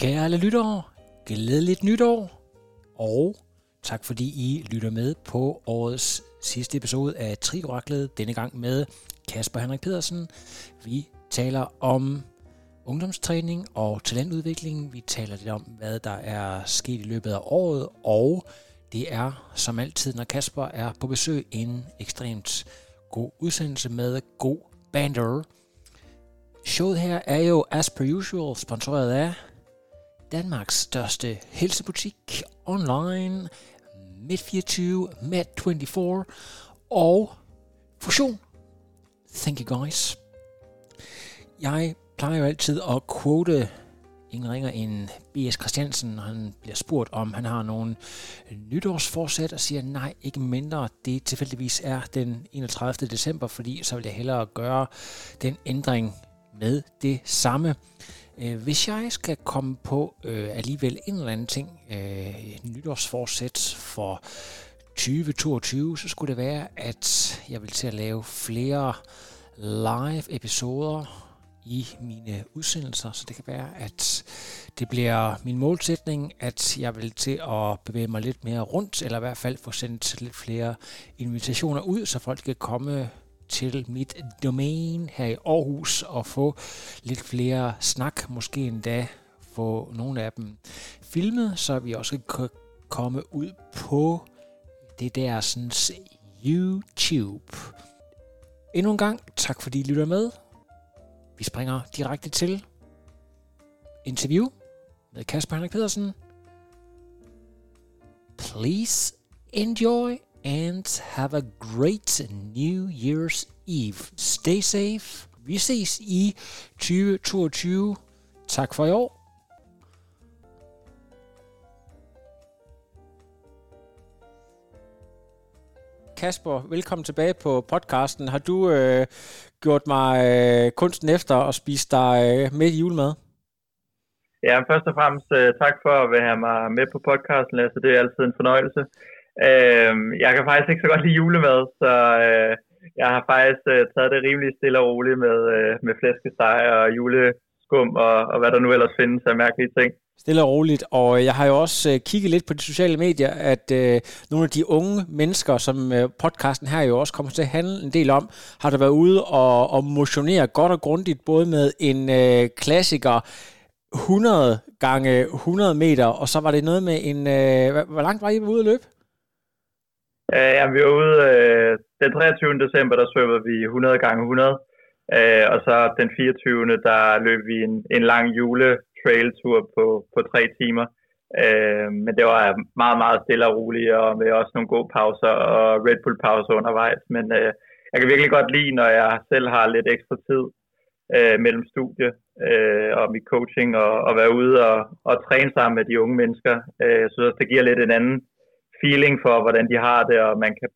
Kære alle lyttere, glædeligt nytår, og tak fordi I lytter med på årets sidste episode af Trioraklet, denne gang med Kasper Henrik Pedersen. Vi taler om ungdomstræning og talentudvikling. Vi taler lidt om, hvad der er sket i løbet af året, og det er som altid, når Kasper er på besøg, en ekstremt god udsendelse med god bander. Showet her er jo as per usual sponsoreret af Danmarks største helsebutik online, Med24, Med24 og Fusion. Thank you guys. Jeg plejer jo altid at quote ingen ringer end B.S. Christiansen, og han bliver spurgt, om han har nogle nytårsforsæt, og siger nej, ikke mindre. Det tilfældigvis er den 31. december, fordi så vil jeg hellere gøre den ændring med det samme. Øh, hvis jeg skal komme på øh, alligevel en eller anden ting, øh, nytårsforsæt for 2022, så skulle det være, at jeg vil til at lave flere live episoder i mine udsendelser, så det kan være, at det bliver min målsætning, at jeg vil til at bevæge mig lidt mere rundt, eller i hvert fald få sendt lidt flere invitationer ud, så folk kan komme til mit domæne her i Aarhus og få lidt flere snak, måske endda få nogle af dem filmet, så vi også kan komme ud på det der sådan YouTube. Endnu en gang, tak fordi I lytter med. Vi springer direkte til interview med Kasper Henrik Pedersen. Please enjoy and have a great New Year's Eve. Stay safe. Vi ses i 2022. Tak for i år. Kasper, velkommen tilbage på podcasten. Har du øh, gjort mig øh, kunsten efter at spise dig øh, med i julemad? Ja, først og fremmest øh, tak for at have mig med på podcasten, Lasse. Det er altid en fornøjelse. Øh, jeg kan faktisk ikke så godt lide julemad, så øh, jeg har faktisk øh, taget det rimelig stille og roligt med, øh, med flæskesteg og juleskum og, og hvad der nu ellers findes af mærkelige ting stille og roligt. Og øh, jeg har jo også øh, kigget lidt på de sociale medier, at øh, nogle af de unge mennesker, som øh, podcasten her jo også kommer til at handle en del om, har der været ude og, og motionere godt og grundigt, både med en øh, klassiker 100 gange 100 meter, og så var det noget med en... Øh, hvor langt var I ude at løbe? Øh, uh, ja, vi var ude øh, den 23. december, der svømmede vi 100 gange 100, uh, øh, og så den 24. der løb vi en, en lang jule trailtur på, på tre timer. Øh, men det var meget, meget stille og roligt, og med også nogle gode pauser og Red Bull pauser undervejs. Men øh, jeg kan virkelig godt lide, når jeg selv har lidt ekstra tid øh, mellem studie øh, og mit coaching, og, og være ude og, og træne sammen med de unge mennesker. Øh, jeg synes også, det giver lidt en anden feeling for, hvordan de har det, og man kan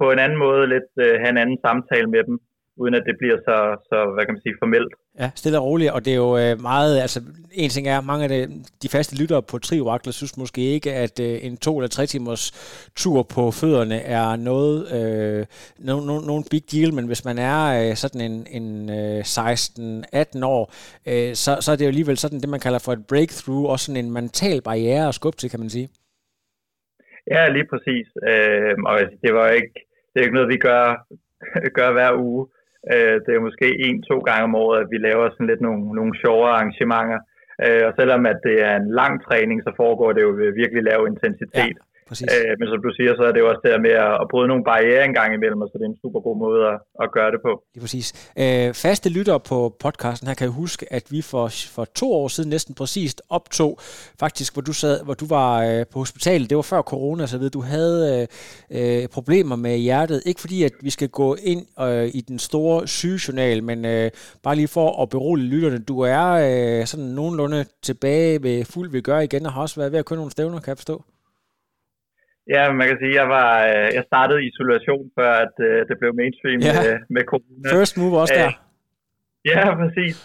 på en anden måde lidt øh, have en anden samtale med dem, uden at det bliver så, så hvad kan man sige, formelt. Ja, stille og roligt, og det er jo øh, meget, altså en ting er, mange af de, de faste lyttere på Triorakler synes måske ikke, at øh, en to eller tre timers tur på fødderne er noget, øh, no, no, nogen big deal, men hvis man er øh, sådan en, en øh, 16-18 år, øh, så, så er det jo alligevel sådan det, man kalder for et breakthrough, og sådan en mental barriere at skubbe til, kan man sige. Ja, lige præcis. Øh, og det var ikke, det er ikke noget, vi gør, gør hver uge. Øh, det er måske en-to gange om året, at vi laver sådan lidt nogle, nogle sjove arrangementer. Øh, og selvom at det er en lang træning, så foregår det jo ved virkelig lav intensitet. Øh, men som du siger, så er det jo også der med at, bryde nogle barriere en gang imellem, og så det er en super god måde at, at gøre det på. Lige præcis. Øh, faste lytter på podcasten her kan jeg huske, at vi for, for to år siden næsten præcist optog, faktisk hvor du, sad, hvor du var øh, på hospitalet, det var før corona, så ved du havde øh, øh, problemer med hjertet. Ikke fordi, at vi skal gå ind øh, i den store sygejournal, men øh, bare lige for at berolige lytterne, du er øh, sådan nogenlunde tilbage ved fuld vi gør igen, og har også været ved at køre nogle stævner, kan jeg forstå. Ja, man kan sige, jeg, var, øh, jeg startede isolation, før at, uh, det blev mainstream ja. med, med corona. First move også der. Uh, ja, præcis.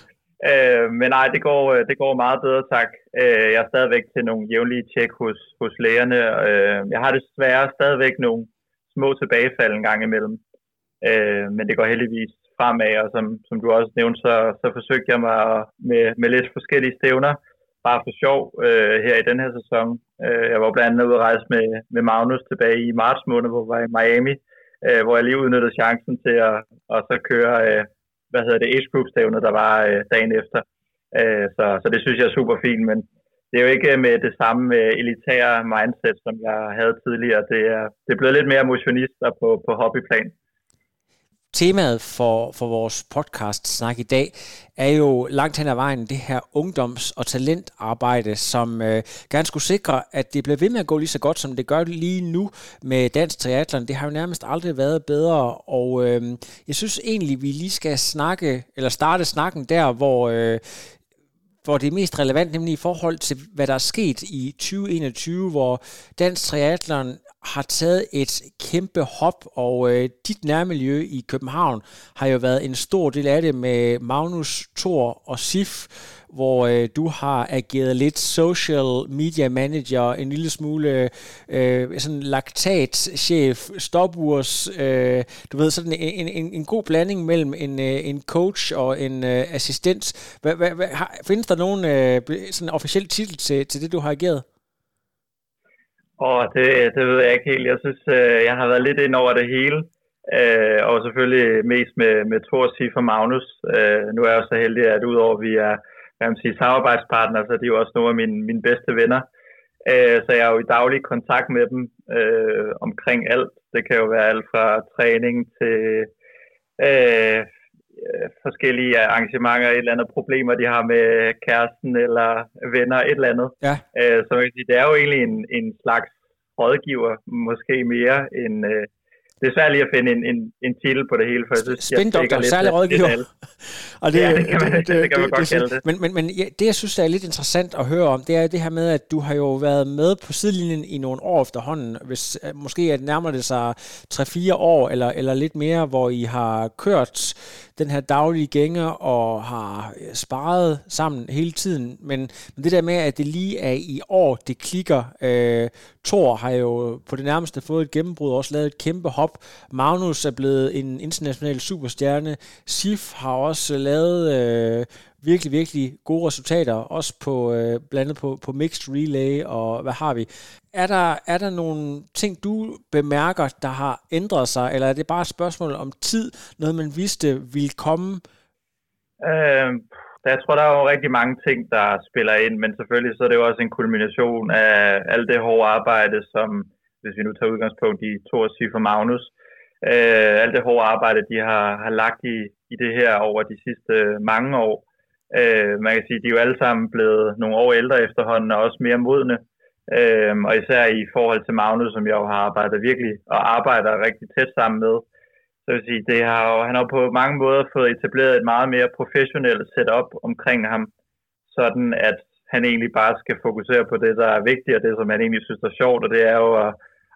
Uh, men nej, det går, det går meget bedre, tak. Uh, jeg er stadigvæk til nogle jævnlige tjek hos, hos lægerne. Uh, jeg har desværre stadigvæk nogle små tilbagefald en gang imellem. Uh, men det går heldigvis fremad, og som, som du også nævnte, så, så forsøgte jeg mig med, med lidt forskellige stævner bare for sjov øh, her i den her sæson. Øh, jeg var blandt andet ude at rejse med, med Magnus tilbage i marts måned, hvor jeg var i Miami, øh, hvor jeg lige udnyttede chancen til at at så køre, øh, hvad hedder det, age group stævnet, der var dagen efter. Så, så det synes jeg er super fint, men det er jo ikke med det samme elitære mindset, som jeg havde tidligere. Det er, det er blevet lidt mere motionister på, på hobbyplan. Temaet for, for vores podcast-snak i dag er jo langt hen ad vejen det her ungdoms- og talentarbejde, som øh, gerne skulle sikre, at det bliver ved med at gå lige så godt, som det gør lige nu med dansk triathlon. Det har jo nærmest aldrig været bedre, og øh, jeg synes egentlig, vi lige skal snakke, eller starte snakken der, hvor... Øh, hvor det er mest relevant, nemlig i forhold til, hvad der er sket i 2021, hvor dansk triathlon har taget et kæmpe hop, og øh, dit nærmiljø i København har jo været en stor del af det med Magnus, Thor og Sif, hvor øh, du har ageret lidt social media manager, en lille smule øh, sådan laktatchef, stopurs, øh, du ved, sådan en, en, en god blanding mellem en, øh, en coach og en øh, assistent. Hva, hva, hva, har, findes der nogen øh, sådan officiel titel til, til det, du har ageret? Og det, det ved jeg ikke helt. Jeg synes, øh, jeg har været lidt ind over det hele. Øh, og selvfølgelig mest med, med Thor, Sif og Magnus. Øh, nu er jeg så heldig, at udover at vi er hvad man sige, samarbejdspartnere, så de er jo også nogle af mine, mine bedste venner. Øh, så jeg er jo i daglig kontakt med dem øh, omkring alt. Det kan jo være alt fra træning til forskellige arrangementer, et eller andet problemer, de har med kæresten eller venner, et eller andet. Ja. Øh, så man kan sige, det er jo egentlig en, en slags rådgiver, måske mere end, øh, det er svært lige at finde en, en, en titel på det hele, for jeg synes, Spindoktor, jeg særlig rådgiver. og det, ja, det kan man, det, det, det, kan man det, godt kalde det. Men, men, men ja, det, jeg synes, der er lidt interessant at høre om, det er det her med, at du har jo været med på sidelinjen i nogle år efterhånden. Hvis, øh, måske det nærmer det sig 3-4 år, eller, eller lidt mere, hvor I har kørt den her daglige gænger og har sparet sammen hele tiden. Men, men det der med, at det lige er i år, det klikker. Øh, Thor har jo på det nærmeste fået et gennembrud og også lavet et kæmpe hop. Magnus er blevet en international superstjerne. Sif har også lavet øh, virkelig, virkelig gode resultater, også på øh, blandet på, på mixed relay og hvad har vi. Er der, er der nogle ting, du bemærker, der har ændret sig, eller er det bare et spørgsmål om tid, noget man vidste ville komme? Øh, jeg tror, der er jo rigtig mange ting, der spiller ind, men selvfølgelig så er det jo også en kulmination af alt det hårde arbejde, som, hvis vi nu tager udgangspunkt i Thor, for Magnus, øh, alt det hårde arbejde, de har, har lagt i, i det her over de sidste mange år. Øh, man kan sige, de er jo alle sammen blevet nogle år ældre efterhånden, og også mere modne. Øh, og især i forhold til Magnus, som jeg jo har arbejdet virkelig og arbejder rigtig tæt sammen med. Så vil sige, det har jo, han har på mange måder fået etableret et meget mere professionelt setup omkring ham, sådan at han egentlig bare skal fokusere på det, der er vigtigt, og det, som han egentlig synes er sjovt, og det er jo at,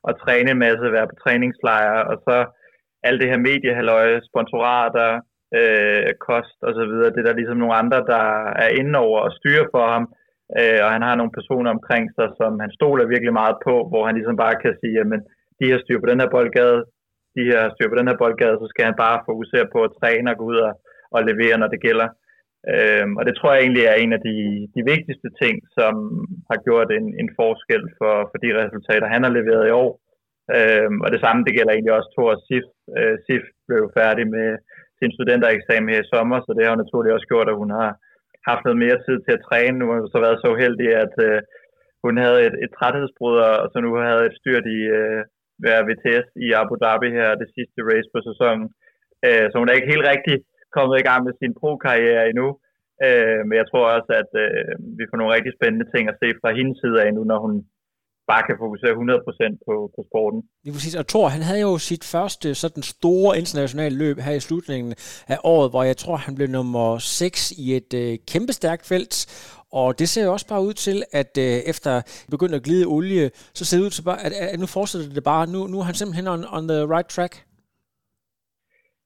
at træne en masse, være på træningslejre, og så alt det her mediehalløje, sponsorater, øh, kost og så videre, det er der ligesom nogle andre, der er inde over og styrer for ham, øh, og han har nogle personer omkring sig, som han stoler virkelig meget på, hvor han ligesom bare kan sige, jamen, de her styr på den her boldgade, de her styr på den her boldgade, så skal han bare fokusere på at træne og gå ud og, og levere, når det gælder. Øhm, og det tror jeg egentlig er en af de, de vigtigste ting, som har gjort en, en forskel for, for de resultater, han har leveret i år. Øhm, og det samme, det gælder egentlig også Thor Sif. Øh, Sif blev færdig med sin studentereksamen her i sommer, så det har hun naturligt også gjort, at hun har haft noget mere tid til at træne. Nu har så været så heldig, at øh, hun havde et, et træthedsbrud, og så nu havde et styrt i øh, VTS i Abu Dhabi her, det sidste race på sæsonen. Øh, så hun er ikke helt rigtig kommet i gang med sin pro-karriere endnu. Øh, men jeg tror også, at øh, vi får nogle rigtig spændende ting at se fra hendes side af nu, når hun bare kan fokusere 100% på, på sporten. Lige præcis. Og Thor, han havde jo sit første sådan store internationale løb her i slutningen af året, hvor jeg tror, han blev nummer 6 i et øh, kæmpe stærkt felt. Og det ser jo også bare ud til, at øh, efter begyndte at glide olie, så ser det ud til bare, at, at nu fortsætter det bare. Nu, nu er han simpelthen on, on the right track.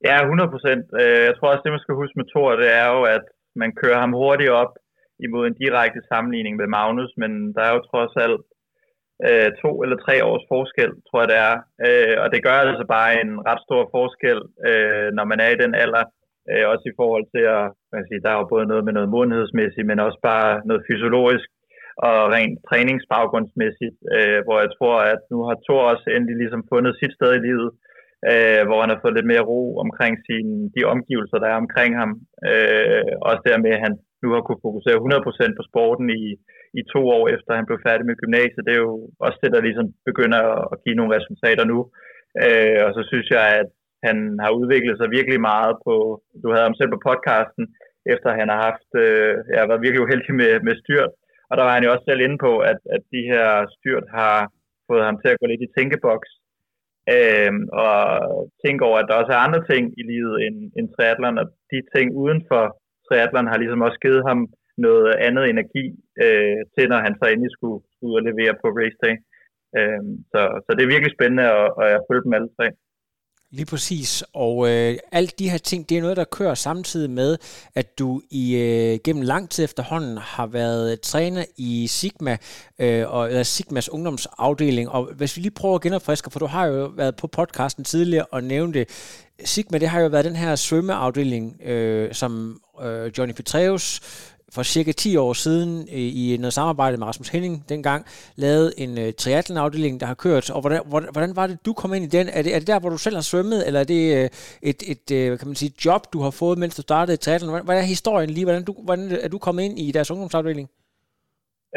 Ja, 100 procent. Øh, jeg tror også, det man skal huske med Thor, det er jo, at man kører ham hurtigt op imod en direkte sammenligning med Magnus, men der er jo trods alt øh, to eller tre års forskel, tror jeg det er. Øh, og det gør altså bare en ret stor forskel, øh, når man er i den alder. Øh, også i forhold til at, man sige, der er jo både noget med noget modenhedsmæssigt, men også bare noget fysiologisk og rent træningsbaggrundsmæssigt, øh, hvor jeg tror, at nu har Thor også endelig ligesom fundet sit sted i livet, øh, hvor han har fået lidt mere ro omkring sin, de omgivelser, der er omkring ham. Øh, også dermed, at han nu har kunne fokusere 100% på sporten i, i to år efter han blev færdig med gymnasiet. Det er jo også det, der ligesom begynder at give nogle resultater nu. Øh, og så synes jeg, at han har udviklet sig virkelig meget på, du havde ham selv på podcasten, efter han har haft, øh, jeg har været virkelig uheldig med, med styrt. Og der var han jo også selv inde på, at, at de her styrt har fået ham til at gå lidt i tænkeboks, øh, og tænke over, at der også er andre ting i livet end, end triathlon, og de ting uden for triathlon har ligesom også givet ham noget andet energi øh, til, når han så endelig skulle, ud og levere på race day. Øh, så, så det er virkelig spændende, og, og jeg følger dem alle tre. Lige præcis, og øh, alt de her ting, det er noget, der kører samtidig med, at du i øh, gennem lang tid efterhånden har været træner i Sigma, øh, og eller Sigmas ungdomsafdeling, og hvis vi lige prøver at genopfriske, for du har jo været på podcasten tidligere og nævnt det, Sigma, det har jo været den her svømmeafdeling, øh, som øh, Johnny Petreus for cirka 10 år siden øh, i noget samarbejde med Rasmus Henning dengang lavede en øh, triathlon-afdeling, der har kørt. Og hvordan, hvordan var det, du kom ind i den? Er det, er det der, hvor du selv har svømmet, eller er det øh, et, et, øh, et kan man sige, job, du har fået, mens du startede triathlon? Hvordan, hvad er historien lige? Hvordan, du, hvordan er du kommet ind i deres ungdomsafdeling?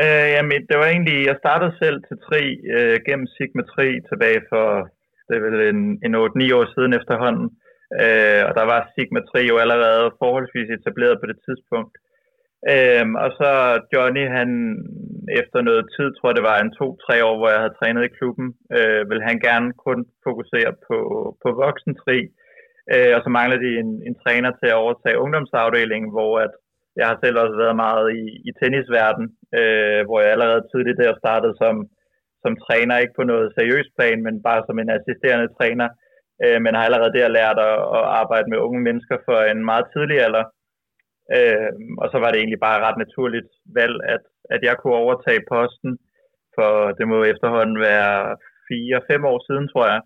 Øh, jamen, det var egentlig, jeg startede selv til tri øh, gennem Sigma 3 tilbage for, det er vel en, en 8-9 år siden efterhånden. Øh, Øh, og der var Sigma 3 jo allerede forholdsvis etableret på det tidspunkt. Øhm, og så Johnny, han efter noget tid, tror jeg det var en to-tre år, hvor jeg havde trænet i klubben, øh, vil han gerne kun fokusere på, på voksentri. Øh, og så mangler de en, en træner til at overtage ungdomsafdelingen, hvor at jeg har selv også været meget i, i tennisverden, øh, hvor jeg allerede tidligt der startede som, som træner, ikke på noget seriøst plan, men bare som en assisterende træner. Øh, Øh, men har allerede der lært at, at arbejde med unge mennesker for en meget tidlig alder. Øh, og så var det egentlig bare ret naturligt valg, at, at jeg kunne overtage posten, for det må efterhånden være 4-5 år siden, tror jeg.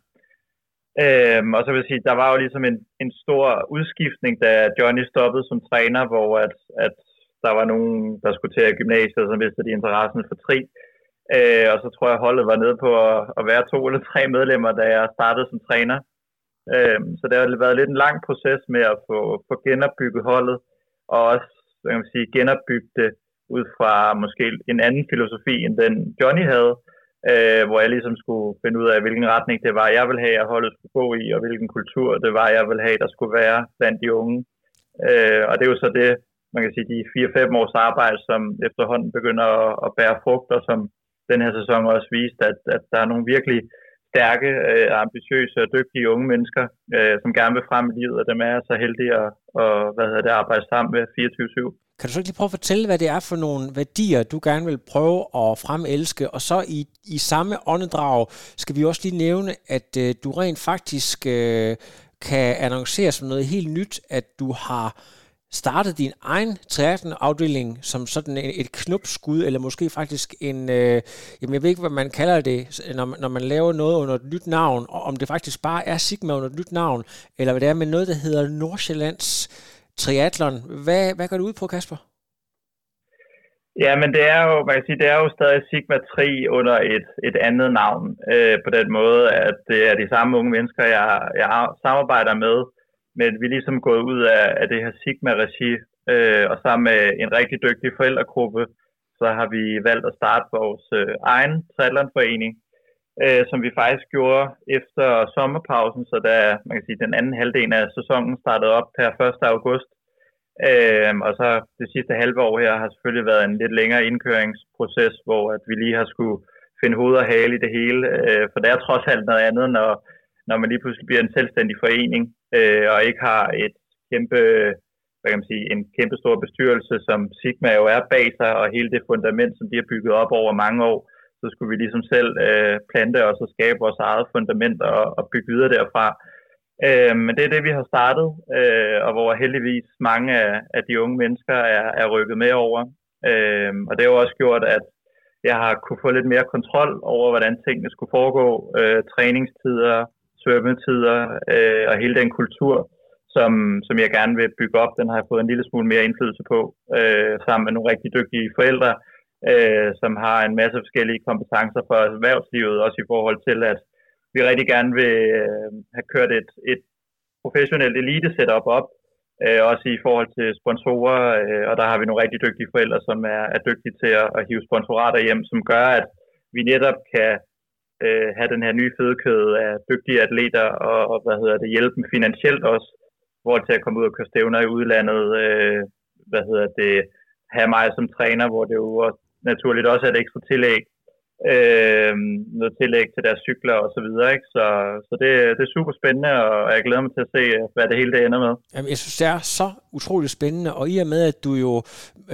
Øhm, og så vil jeg sige, der var jo ligesom en, en stor udskiftning, da Johnny stoppede som træner, hvor at, at der var nogen, der skulle til gymnasiet, som vidste de interessen for tri. Øh, og så tror jeg, holdet var nede på at, at være to eller tre medlemmer, da jeg startede som træner. Øh, så det har været lidt en lang proces med at få, få genopbygget holdet og også hvad kan man sige, genopbygge det ud fra måske en anden filosofi, end den Johnny havde, øh, hvor jeg ligesom skulle finde ud af, hvilken retning det var, jeg ville have, at holdet skulle gå i, og hvilken kultur det var, jeg ville have, der skulle være blandt de unge. Øh, og det er jo så det, man kan sige, de 4-5 års arbejde, som efterhånden begynder at, at bære frugter, som den her sæson også viste, at, at der er nogle virkelig stærke, øh, ambitiøse og dygtige unge mennesker, øh, som gerne vil frem i livet, og dem er så heldige at, og, hvad hedder det, arbejde sammen med 24-7. Kan du så lige prøve at fortælle, hvad det er for nogle værdier, du gerne vil prøve at fremelske? Og så i, i samme åndedrag skal vi også lige nævne, at øh, du rent faktisk øh, kan annoncere som noget helt nyt, at du har startet din egen triathlon-afdeling som sådan et knupskud, eller måske faktisk en, øh, jamen jeg ved ikke, hvad man kalder det, når, når man laver noget under et nyt navn, og om det faktisk bare er Sigma under et nyt navn, eller hvad det er med noget, der hedder Nordsjællands Triathlon. Hvad, hvad går det ud på, Kasper? Ja, men det er jo, man kan sige, det er jo stadig Sigma 3 under et, et andet navn, øh, på den måde, at det er de samme unge mennesker, jeg, jeg samarbejder med, men vi ligesom er ligesom gået ud af, af det her Sigma-regi, øh, og sammen med en rigtig dygtig forældregruppe, så har vi valgt at starte vores øh, egen triathlonforening, øh, som vi faktisk gjorde efter sommerpausen, så da man kan sige, den anden halvdel af sæsonen startede op per 1. august. Øh, og så det sidste halve år her har selvfølgelig været en lidt længere indkøringsproces, hvor at vi lige har skulle finde hoved og hale i det hele, øh, for det er trods alt noget andet, når, når man lige pludselig bliver en selvstændig forening, øh, og ikke har et kæmpe, hvad kan man sige, en kæmpe stor bestyrelse, som Sigma jo er bag sig, og hele det fundament, som de har bygget op over mange år, så skulle vi ligesom selv øh, plante os og skabe vores eget fundament og, og bygge videre derfra. Øh, men det er det, vi har startet, øh, og hvor heldigvis mange af, af de unge mennesker er, er rykket med over. Øh, og det har jo også gjort, at jeg har kunne få lidt mere kontrol over, hvordan tingene skulle foregå, øh, træningstider, svømmetider øh, og hele den kultur, som, som jeg gerne vil bygge op. Den har jeg fået en lille smule mere indflydelse på, øh, sammen med nogle rigtig dygtige forældre, øh, som har en masse forskellige kompetencer for erhvervslivet, også i forhold til, at vi rigtig gerne vil øh, have kørt et, et professionelt elite-setup op, øh, også i forhold til sponsorer, øh, og der har vi nogle rigtig dygtige forældre, som er, er dygtige til at, at hive sponsorater hjem, som gør, at vi netop kan øh, have den her nye fødekæde af dygtige atleter, og, og hvad hedder det, hjælpe dem finansielt også, hvor til at komme ud og køre stævner i udlandet, øh, hvad hedder det, have mig som træner, hvor det jo også, naturligt også er et ekstra tillæg, øh, noget tillæg til deres cykler og så videre. Ikke? Så, så det, det er super spændende, og jeg glæder mig til at se, hvad det hele det ender med. Jamen, jeg synes, det er så utroligt spændende, og i og med, at du jo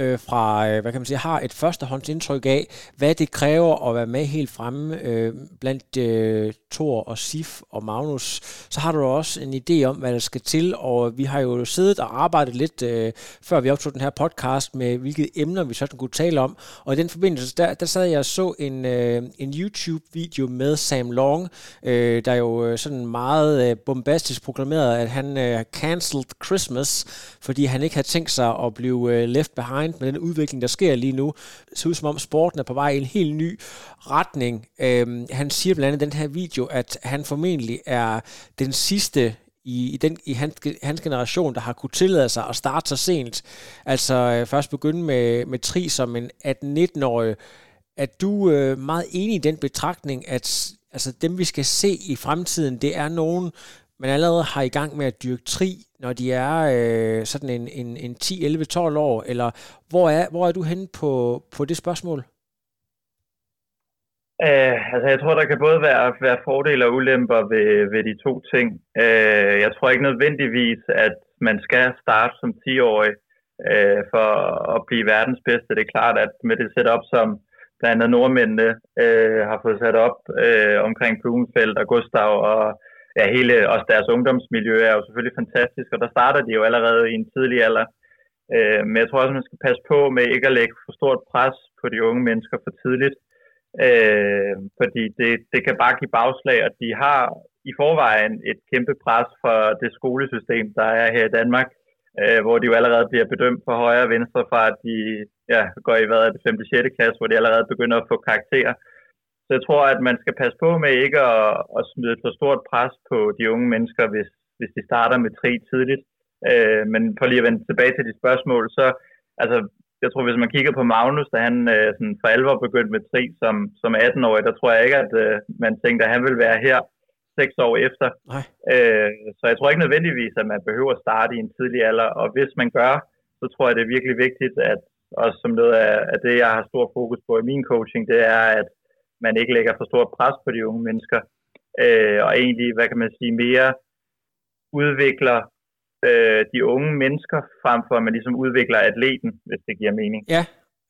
øh, fra, øh, hvad kan man sige, har et førstehåndsindtryk af, hvad det kræver at være med helt fremme øh, blandt øh, Thor og Sif og Magnus, så har du også en idé om, hvad der skal til, og vi har jo siddet og arbejdet lidt, øh, før vi optog den her podcast, med hvilke emner vi så kunne tale om, og i den forbindelse, der, der sad jeg og så en, øh, Øh, en YouTube-video med Sam Long, øh, der jo øh, sådan meget øh, bombastisk proklamerede, at han øh, cancelled Christmas, fordi han ikke havde tænkt sig at blive øh, left behind med den udvikling, der sker lige nu. Det ser ud som om sporten er på vej i en helt ny retning. Øh, han siger blandt andet i den her video, at han formentlig er den sidste i, i, den, i hans, hans generation, der har kunne tillade sig at starte så sent. Altså øh, først begynde med, med tri som en 18-19-årig. Er du øh, meget enig i den betragtning, at altså, dem vi skal se i fremtiden, det er nogen, man allerede har i gang med at dyrke tri, når de er øh, sådan en, en, en 10, 11, 12 år, eller hvor er, hvor er du henne på, på det spørgsmål? Uh, altså jeg tror, der kan både være, være fordele og ulemper ved, ved de to ting. Uh, jeg tror ikke nødvendigvis, at man skal starte som 10-årig uh, øh, for at blive verdens bedste. Det er klart, at med det setup, som blandt andet nordmændene øh, har fået sat op øh, omkring Blumenfeldt og Gustav og ja, hele også deres ungdomsmiljø er jo selvfølgelig fantastisk, og der starter de jo allerede i en tidlig alder. Øh, men jeg tror også, man skal passe på med ikke at lægge for stort pres på de unge mennesker for tidligt, øh, fordi det, det kan bare give bagslag, og de har i forvejen et kæmpe pres for det skolesystem, der er her i Danmark, øh, hvor de jo allerede bliver bedømt på højre og venstre fra, at de ja, går i hvad er det, 5. 6. klasse, hvor de allerede begynder at få karakterer. Så jeg tror, at man skal passe på med ikke at, at smide et for stort pres på de unge mennesker, hvis, hvis de starter med tri tidligt. Øh, men for lige at vende tilbage til de spørgsmål, så altså, jeg tror, hvis man kigger på Magnus, da han øh, sådan for alvor begyndte med tri som, som 18-årig, der tror jeg ikke, at øh, man tænkte, at han ville være her seks år efter. Øh, så jeg tror ikke nødvendigvis, at man behøver at starte i en tidlig alder, og hvis man gør, så tror jeg, det er virkelig vigtigt, at også som noget af, af det, jeg har stor fokus på i min coaching, det er, at man ikke lægger for stort pres på de unge mennesker, øh, og egentlig, hvad kan man sige, mere udvikler øh, de unge mennesker, frem for at man ligesom udvikler atleten, hvis det giver mening. Ja,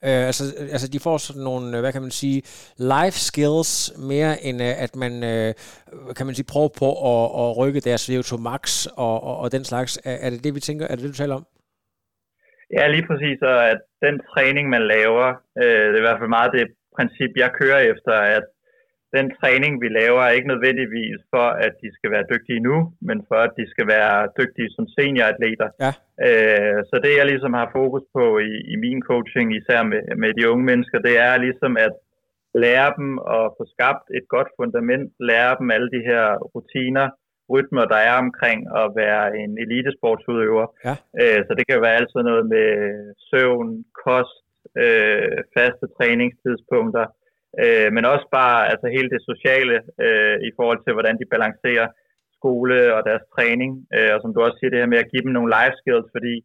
Øh, altså, øh, altså de får sådan nogle, øh, hvad kan man sige, life skills mere end øh, at man, øh, kan man sige, prøver på at, at rykke deres VO2 max og, og, og den slags. Er, er det det, vi tænker? Er det det, du taler om? Ja, lige præcis. Og at den træning, man laver, øh, det er i hvert fald meget det princip, jeg kører efter, at den træning, vi laver, er ikke nødvendigvis for, at de skal være dygtige nu, men for, at de skal være dygtige som senioratleter. Ja. Øh, så det, jeg ligesom har fokus på i, i min coaching, især med, med de unge mennesker, det er ligesom at lære dem at få skabt et godt fundament, lære dem alle de her rutiner, rytmer, der er omkring at være en elitesportsudøver. Ja. Øh, så det kan være altid noget med søvn, kost, øh, faste træningstidspunkter, øh, men også bare altså hele det sociale øh, i forhold til, hvordan de balancerer skole og deres træning, øh, og som du også siger, det her med at give dem nogle life skills, fordi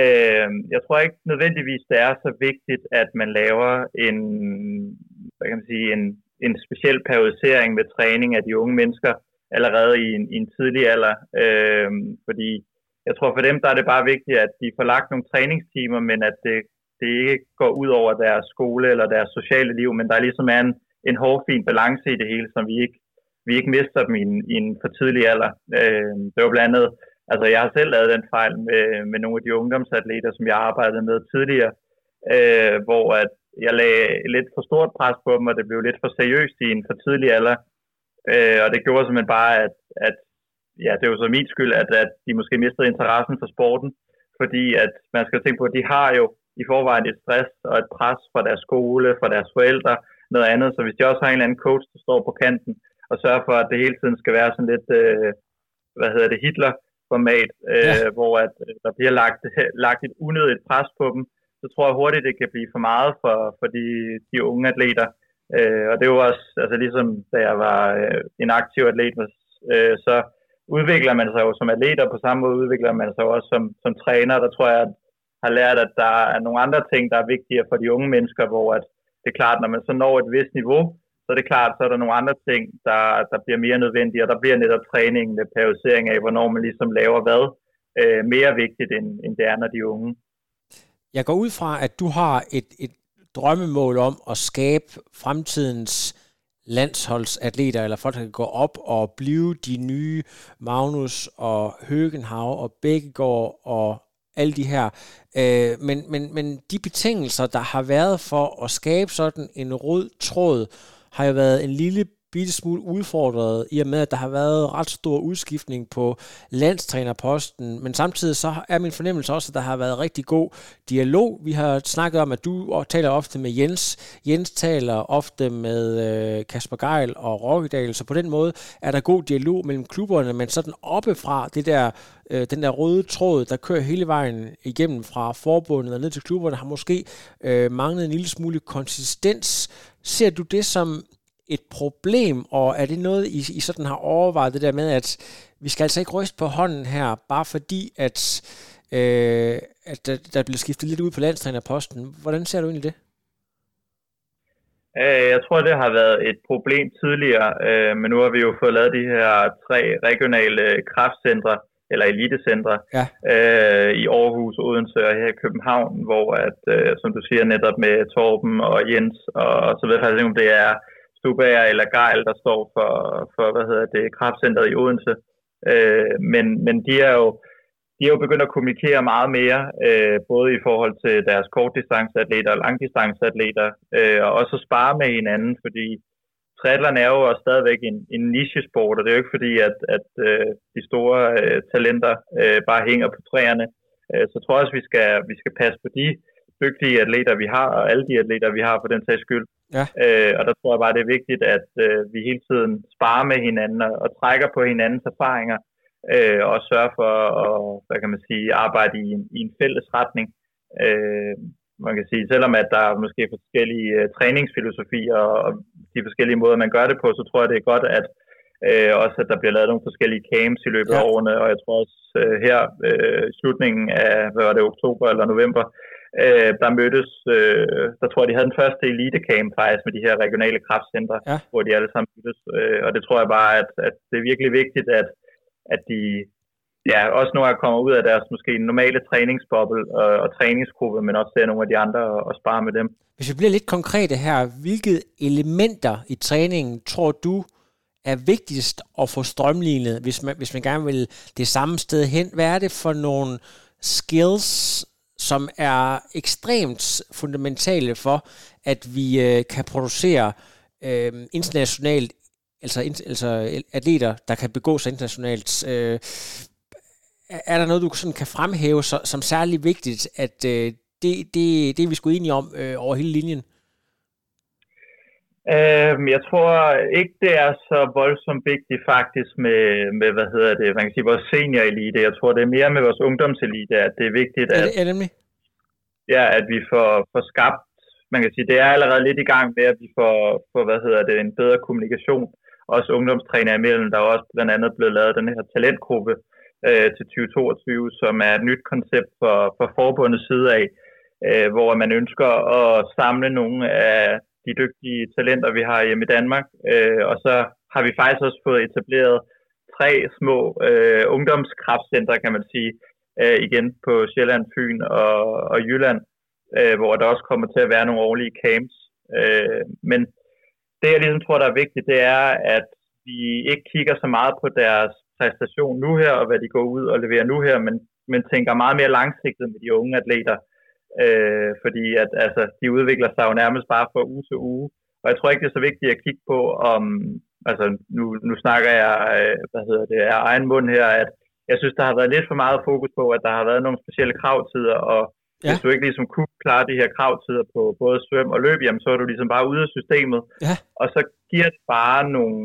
øh, jeg tror ikke nødvendigvis, det er så vigtigt, at man laver en, hvad kan man sige, en, en speciel periodisering med træning af de unge mennesker allerede i en, i en tidlig alder, øh, fordi jeg tror for dem, der er det bare vigtigt, at de får lagt nogle træningstimer, men at det, det ikke går ud over deres skole eller deres sociale liv, men der ligesom er ligesom en, en hårfin balance i det hele, som vi ikke, vi ikke mister dem i en, i en for tidlig alder. Øh, det var blandt andet, altså jeg har selv lavet den fejl med, med nogle af de ungdomsatleter, som jeg arbejdede med tidligere, øh, hvor at jeg lagde lidt for stort pres på dem, og det blev lidt for seriøst i en for tidlig alder. Øh, og det gjorde simpelthen bare, at, at ja, det var så min skyld, at, at de måske mistede interessen for sporten, fordi at man skal tænke på, at de har jo i forvejen et stress og et pres fra deres skole, fra deres forældre, noget andet. Så hvis de også har en eller anden coach, der står på kanten og sørger for, at det hele tiden skal være sådan lidt, øh, hvad hedder det, Hitler-format, øh, ja. hvor at, øh, der bliver lagt, lagt et unødigt pres på dem, så tror jeg hurtigt, det kan blive for meget for, for de, de unge atleter. Øh, og det jo også, altså ligesom da jeg var øh, en aktiv atlet, øh, så udvikler man sig jo som atlet, og på samme måde udvikler man sig også som, som træner. Der tror jeg, at har lært, at der er nogle andre ting, der er vigtigere for de unge mennesker, hvor at det er klart, når man så når et vist niveau, så er det klart, så er der nogle andre ting, der, der bliver mere nødvendige, og der bliver netop træningen, med periodisering af, hvornår man ligesom laver hvad, øh, mere vigtigt, end, end det er, når de er unge. Jeg går ud fra, at du har et, et drømmemål om at skabe fremtidens landsholdsatleter, eller folk, der kan gå op og blive de nye Magnus og Høgenhav og Bækkegaard og alle de her. Øh, men, men, men de betingelser, der har været for at skabe sådan en rød tråd, har jo været en lille bitte smule udfordret, i og med, at der har været ret stor udskiftning på landstrænerposten, men samtidig så er min fornemmelse også, at der har været rigtig god dialog. Vi har snakket om, at du taler ofte med Jens. Jens taler ofte med øh, Kasper Geil og Rokkedal, så på den måde er der god dialog mellem klubberne, men sådan oppefra det der øh, den der røde tråd, der kører hele vejen igennem fra forbundet og ned til klubberne, har måske øh, manglet en lille smule konsistens. Ser du det som et problem, og er det noget, I, I sådan har overvejet det der med, at vi skal altså ikke ryste på hånden her, bare fordi, at, øh, at der, der bliver skiftet lidt ud på landstrænerposten. Hvordan ser du egentlig det? Øh, jeg tror, det har været et problem tidligere, øh, men nu har vi jo fået lavet de her tre regionale kraftcentre, eller elitecentre, ja. øh, i Aarhus, Odense og her i København, hvor at, som du siger netop med Torben og Jens, og så ved jeg faktisk ikke, om det er Stubager eller Geil, der står for, for hvad hedder det, kraftcenteret i Odense. Øh, men, men de er jo de er jo begyndt at kommunikere meget mere, øh, både i forhold til deres kortdistanceatleter og langdistanceatleter, øh, og også at spare med hinanden, fordi triathlon er jo også stadigvæk en, en nichesport, og det er jo ikke fordi, at, at øh, de store øh, talenter øh, bare hænger på træerne. Øh, så jeg tror også, vi skal, vi skal passe på de dygtige atleter, vi har, og alle de atleter, vi har for den sags skyld. Ja. Øh, og der tror jeg bare, det er vigtigt, at øh, vi hele tiden sparer med hinanden og, og trækker på hinandens erfaringer, øh, og sørger for at hvad kan man sige, arbejde i en, i en fælles retning. Øh, man kan sige, selvom at der er måske forskellige uh, træningsfilosofier og de forskellige måder, man gør det på, så tror jeg, det er godt, at uh, også at der bliver lavet nogle forskellige camps i løbet ja. af årene, og jeg tror også uh, her i slutningen af, hvad var det, oktober eller november, uh, der mødtes, uh, der tror jeg, de havde den første elite-camp faktisk med de her regionale kraftcentre, ja. hvor de alle sammen mødtes, uh, og det tror jeg bare, at, at det er virkelig vigtigt, at, at de ja, også nogle af kommer ud af deres måske normale træningsboble og, og træningsgruppe, men også ser nogle af de andre og, og spare med dem. Hvis vi bliver lidt konkrete her, hvilke elementer i træningen tror du er vigtigst at få strømlignet, hvis man, hvis man gerne vil det samme sted hen? Hvad er det for nogle skills, som er ekstremt fundamentale for, at vi øh, kan producere øh, internationalt altså, altså atleter, der kan begå sig internationalt. Øh, er der noget, du sådan kan fremhæve så, som særlig vigtigt, at øh, det, det, det er vi skulle enige om øh, over hele linjen? Øhm, jeg tror ikke, det er så voldsomt vigtigt faktisk med, med hvad hedder det, man kan sige, vores seniorelite. Jeg tror, det er mere med vores ungdomselite, at det er vigtigt, at... Er det, er ja, at vi får, får skabt, man kan sige, det er allerede lidt i gang med, at vi får, får hvad hedder det, en bedre kommunikation, også ungdomstræner imellem. Der er også blandt andet blevet lavet den her talentgruppe øh, til 2022, som er et nyt koncept for, for forbundets side af, øh, hvor man ønsker at samle nogle af de dygtige talenter, vi har hjemme i Danmark. Øh, og så har vi faktisk også fået etableret tre små øh, ungdomskraftcenter, kan man sige, øh, igen på Sjælland, Fyn og, og Jylland, øh, hvor der også kommer til at være nogle årlige camps. Øh, men det, jeg ligesom tror, der er vigtigt, det er, at vi ikke kigger så meget på deres præstation nu her, og hvad de går ud og leverer nu her, men, men tænker meget mere langsigtet med de unge atleter. Øh, fordi at, altså, de udvikler sig jo nærmest bare fra uge til uge. Og jeg tror ikke, det er så vigtigt at kigge på, om, altså nu, nu snakker jeg, øh, hvad hedder det, af egen mund her, at jeg synes, der har været lidt for meget fokus på, at der har været nogle specielle kravtider, og ja. hvis du ikke ligesom kunne klare de her kravtider på både svøm og løb, jamen så er du ligesom bare ude af systemet. Ja. Og så giver det bare nogle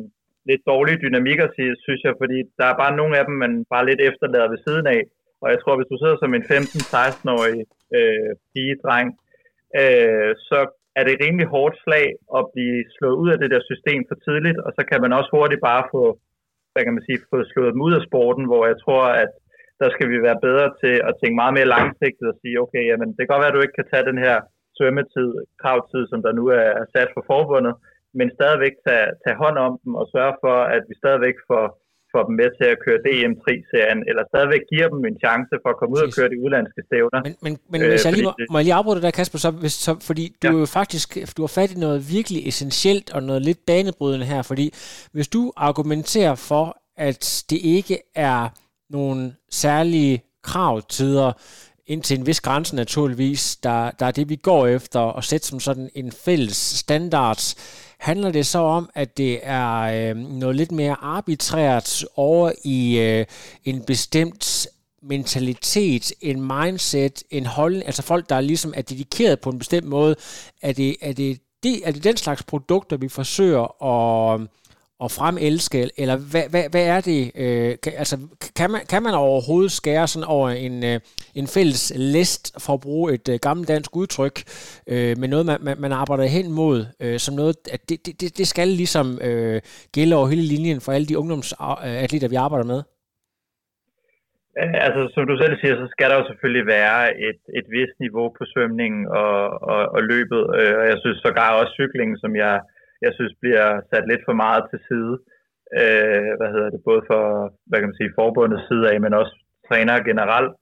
lidt dårlige dynamikker, synes jeg, fordi der er bare nogle af dem, man bare lidt efterlader ved siden af. Og jeg tror, hvis du sidder som en 15-16-årig øh, pige, dreng, øh, så er det rimelig hårdt slag at blive slået ud af det der system for tidligt, og så kan man også hurtigt bare få, hvad kan man sige, få slået dem ud af sporten, hvor jeg tror, at der skal vi være bedre til at tænke meget mere langsigtet og sige, okay, jamen, det kan godt være, at du ikke kan tage den her svømmetid, kravtid, som der nu er sat for forbundet, men stadigvæk tage, tage hånd om dem og sørge for, at vi stadigvæk får får dem med til at køre DM3-serien, eller stadigvæk giver dem en chance for at komme ud og køre de udlandske stævner. Men, men, men øh, hvis jeg lige må, må jeg lige afbryde dig der, Kasper, så, hvis, så, fordi du ja. jo faktisk du har fat i noget virkelig essentielt og noget lidt banebrydende her, fordi hvis du argumenterer for, at det ikke er nogle særlige kravtider, indtil en vis grænse naturligvis, der, der er det, vi går efter, og sætte som sådan en fælles standards, handler det så om, at det er øh, noget lidt mere arbitrært over i øh, en bestemt mentalitet, en mindset, en holdning, altså folk, der ligesom er dedikeret på en bestemt måde, er det, er det, det, er det den slags produkter, vi forsøger at at fremelske, eller hvad, hvad, hvad er det? Øh, kan, altså, kan, man, kan man overhovedet skære sådan over en, øh, en fælles list, for at bruge et øh, gammelt dansk udtryk, øh, med noget, man, man, man arbejder hen mod, øh, som noget, at det, det, det skal ligesom øh, gælde over hele linjen for alle de ungdomsatleter, vi arbejder med? Altså, som du selv siger, så skal der jo selvfølgelig være et, et vist niveau på svømningen og, og, og løbet. Øh, og jeg synes sågar også cyklingen, som jeg jeg synes bliver sat lidt for meget til side. Øh, hvad hedder det, både for, hvad kan man sige, forbundets side af, men også trænere generelt.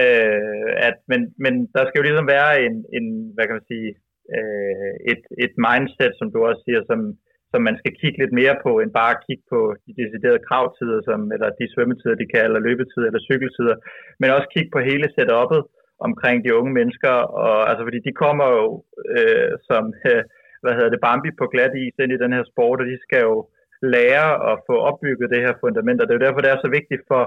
Øh, at, men, men der skal jo ligesom være en, en hvad kan man sige, øh, et, et mindset, som du også siger, som, som man skal kigge lidt mere på, end bare at kigge på de deciderede kravtider, som, eller de svømmetider, de kan, eller løbetider, eller cykeltider, men også kigge på hele setup'et omkring de unge mennesker, og, altså fordi de kommer jo øh, som, øh, hvad hedder det, Bambi på glat is ind i den her sport, og de skal jo lære at få opbygget det her fundament, og det er jo derfor, det er så vigtigt for,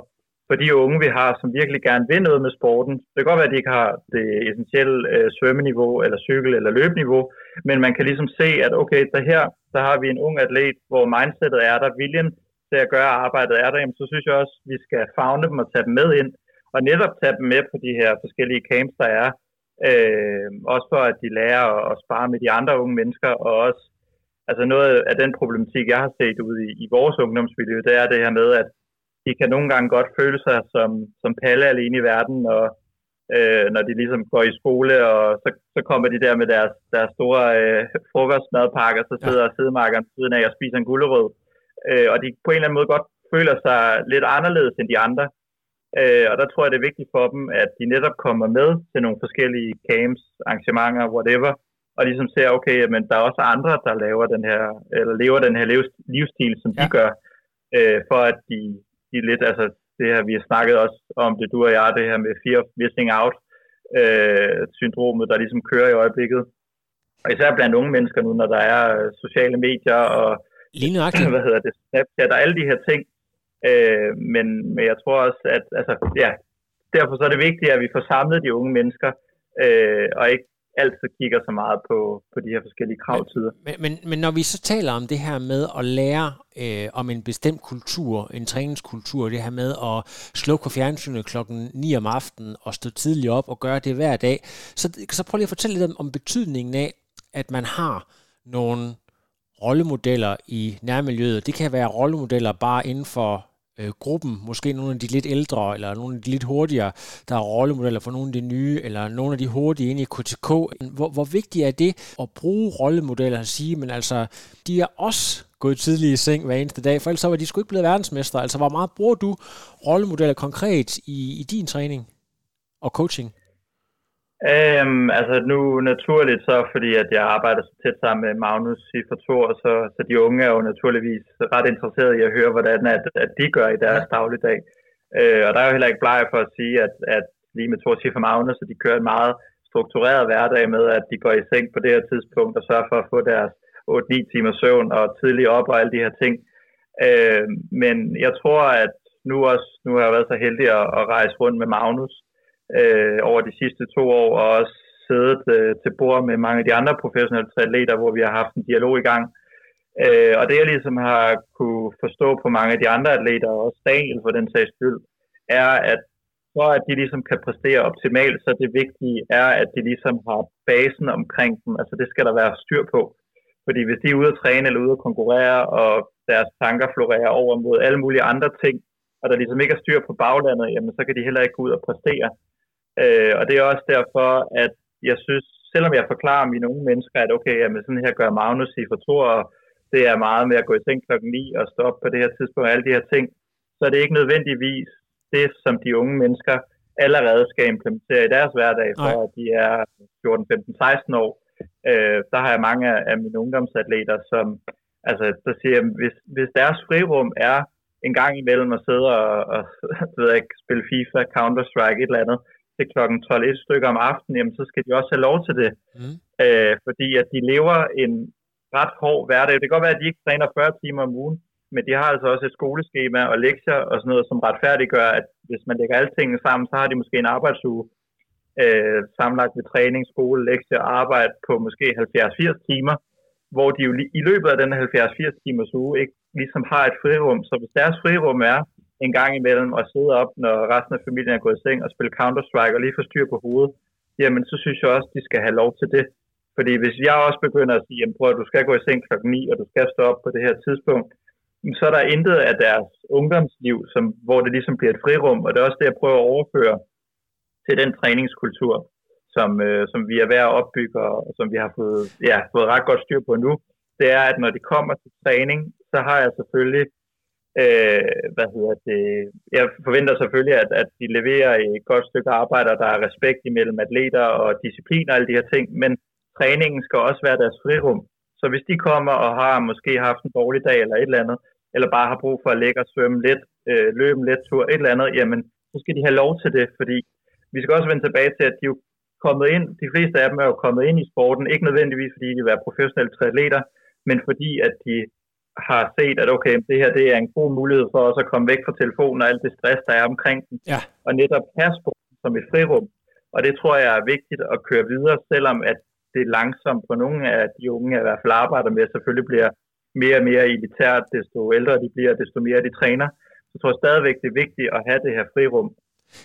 for de unge, vi har, som virkelig gerne vil noget med sporten. Det kan godt være, at de ikke har det essentielle øh, svømmeniveau, eller cykel- eller løbeniveau, men man kan ligesom se, at okay, der her, der har vi en ung atlet, hvor mindsetet er der, viljen til at gøre arbejdet er der, jamen, så synes jeg også, at vi skal fagne dem og tage dem med ind, og netop tage dem med på de her forskellige camps, der er, Øh, også for, at de lærer at, at spare med de andre unge mennesker, og også altså noget af den problematik, jeg har set ude i, i vores ungdomsmiljø, det er det her med, at de kan nogle gange godt føle sig som, som palle alene i verden, og øh, når de ligesom går i skole, og så, så kommer de der med deres, deres store øh, frokostmadpakker, så sidder ja. sidemarkeren siden af og spiser en gulerod. Øh, og de på en eller anden måde godt føler sig lidt anderledes end de andre. Øh, og der tror jeg, det er vigtigt for dem, at de netop kommer med til nogle forskellige camps, arrangementer, whatever, og ligesom ser, okay, men der er også andre, der laver den her, eller lever den her livsstil, som ja. de gør, øh, for at de, de lidt, altså det her, vi har snakket også om det, du og jeg, det her med fear of missing out, øh, syndromet, der ligesom kører i øjeblikket. Og især blandt unge mennesker nu, når der er sociale medier og Lige hvad hedder det, Snapchat og alle de her ting, Øh, men, men jeg tror også, at altså, ja, derfor så er det vigtigt, at vi får samlet de unge mennesker, øh, og ikke altid kigger så meget på, på de her forskellige kravtider. Men, men, men når vi så taler om det her med at lære øh, om en bestemt kultur, en træningskultur, det her med at slukke fjernsynet klokken 9 om aftenen og stå tidligt op og gøre det hver dag, så, så prøv lige at fortælle lidt om, om betydningen af, at man har nogle rollemodeller i nærmiljøet. Det kan være rollemodeller bare inden for øh, gruppen, måske nogle af de lidt ældre, eller nogle af de lidt hurtigere, der er rollemodeller for nogle af de nye, eller nogle af de hurtige inde i KTK. Hvor, hvor vigtigt er det at bruge rollemodeller at sige, men altså, de er også gået tidligt i seng hver eneste dag, for ellers så var de sgu ikke blevet verdensmester. Altså, hvor meget bruger du rollemodeller konkret i, i din træning og coaching? Øhm, altså nu naturligt så, fordi at jeg arbejder så tæt sammen med Magnus i Fortor, så, så de unge er jo naturligvis ret interesserede i at høre, hvordan at, at de gør i deres ja. dagligdag. Øh, og der er jo heller ikke bleg for at sige, at, at lige med Thor for Magnus, så de kører en meget struktureret hverdag med, at de går i seng på det her tidspunkt og sørger for at få deres 8-9 timer søvn og tidlig op og alle de her ting. Øh, men jeg tror, at nu også, nu har jeg været så heldig at, at rejse rundt med Magnus, øh, over de sidste to år, og også siddet øh, til bord med mange af de andre professionelle atleter, hvor vi har haft en dialog i gang. Øh, og det jeg ligesom har kunne forstå på mange af de andre atleter, og også Daniel for den sags skyld, er, at for at de ligesom kan præstere optimalt, så det vigtige er, at de ligesom har basen omkring dem. Altså det skal der være styr på. Fordi hvis de er ude at træne eller ude at konkurrere, og deres tanker florerer over mod alle mulige andre ting, og der ligesom ikke er styr på baglandet, jamen så kan de heller ikke gå ud og præstere. Øh, og det er også derfor, at jeg synes, selvom jeg forklarer mine unge mennesker, at okay, jamen sådan her gør Magnus i Fortor, og det er meget med at gå i seng klokken 9 og stoppe på det her tidspunkt, og alle de her ting, så er det ikke nødvendigvis det, som de unge mennesker allerede skal implementere i deres hverdag, for at de er 14, 15, 16 år. Øh, der har jeg mange af mine ungdomsatleter, som altså, der siger, hvis, hvis deres frirum er en gang imellem at sidde og, og ved ikke, spille FIFA, Counter-Strike, et eller andet, til kl. 12 stykker om aftenen, jamen, så skal de også have lov til det. Mm. Øh, fordi at de lever en ret hård hverdag. Det kan godt være, at de ikke træner 40 timer om ugen, men de har altså også et skoleskema og lektier og sådan noget, som retfærdiggør, at hvis man lægger alle tingene sammen, så har de måske en arbejdsuge øh, sammenlagt ved træning, skole, lektier og arbejde på måske 70-80 timer, hvor de jo i løbet af den 70-80 timers uge ikke ligesom har et frirum. Så hvis deres frirum er, en gang imellem og sidde op, når resten af familien er gået i seng og spille Counter-Strike og lige få styr på hovedet, jamen så synes jeg også, de skal have lov til det. Fordi hvis jeg også begynder at sige, at du skal gå i seng klokken 9, og du skal stå op på det her tidspunkt, så er der intet af deres ungdomsliv, som, hvor det ligesom bliver et frirum, og det er også det, jeg prøver at overføre til den træningskultur, som, øh, som vi er ved at opbygge, og som vi har fået, ja, fået ret godt styr på nu. Det er, at når de kommer til træning, så har jeg selvfølgelig Øh, hvad hedder det? Jeg forventer selvfølgelig, at, at de leverer et godt stykke arbejde, og der er respekt imellem atleter og disciplin og alle de her ting, men træningen skal også være deres frirum. Så hvis de kommer og har måske haft en dårlig dag eller et eller andet, eller bare har brug for at lægge og svømme lidt, øh, løbe en let tur, et eller andet, jamen, så skal de have lov til det, fordi vi skal også vende tilbage til, at de er kommet ind, de fleste af dem er jo kommet ind i sporten, ikke nødvendigvis fordi de vil være professionelle triatleter, men fordi at de har set, at okay, det her det er en god mulighed for os at komme væk fra telefonen og alt det stress, der er omkring den, ja. og netop passe på som et frirum. Og det tror jeg er vigtigt at køre videre, selvom at det langsomt på nogle af de unge, jeg i hvert fald arbejder med, selvfølgelig bliver mere og mere elitært, desto ældre de bliver, desto mere de træner. Så jeg tror stadigvæk, det er vigtigt at have det her frirum.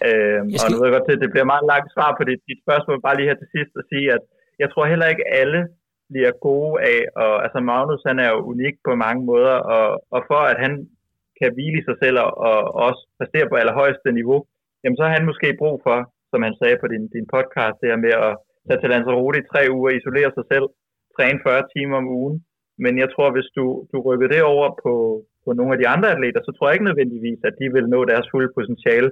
Øhm, skal... Og nu ved jeg godt til, at det bliver meget langt svar på dit, dit spørgsmål, bare lige her til sidst at sige, at jeg tror heller ikke alle bliver gode af, og altså Magnus han er jo unik på mange måder, og, og for at han kan hvile i sig selv og, og også præstere på allerhøjeste niveau, jamen så har han måske brug for, som han sagde på din, din podcast, det her med at tage til Lanzarote i tre uger, isolere sig selv, træne 40 timer om ugen. Men jeg tror, hvis du, du rykker det over på, på nogle af de andre atleter, så tror jeg ikke nødvendigvis, at de vil nå deres fulde potentiale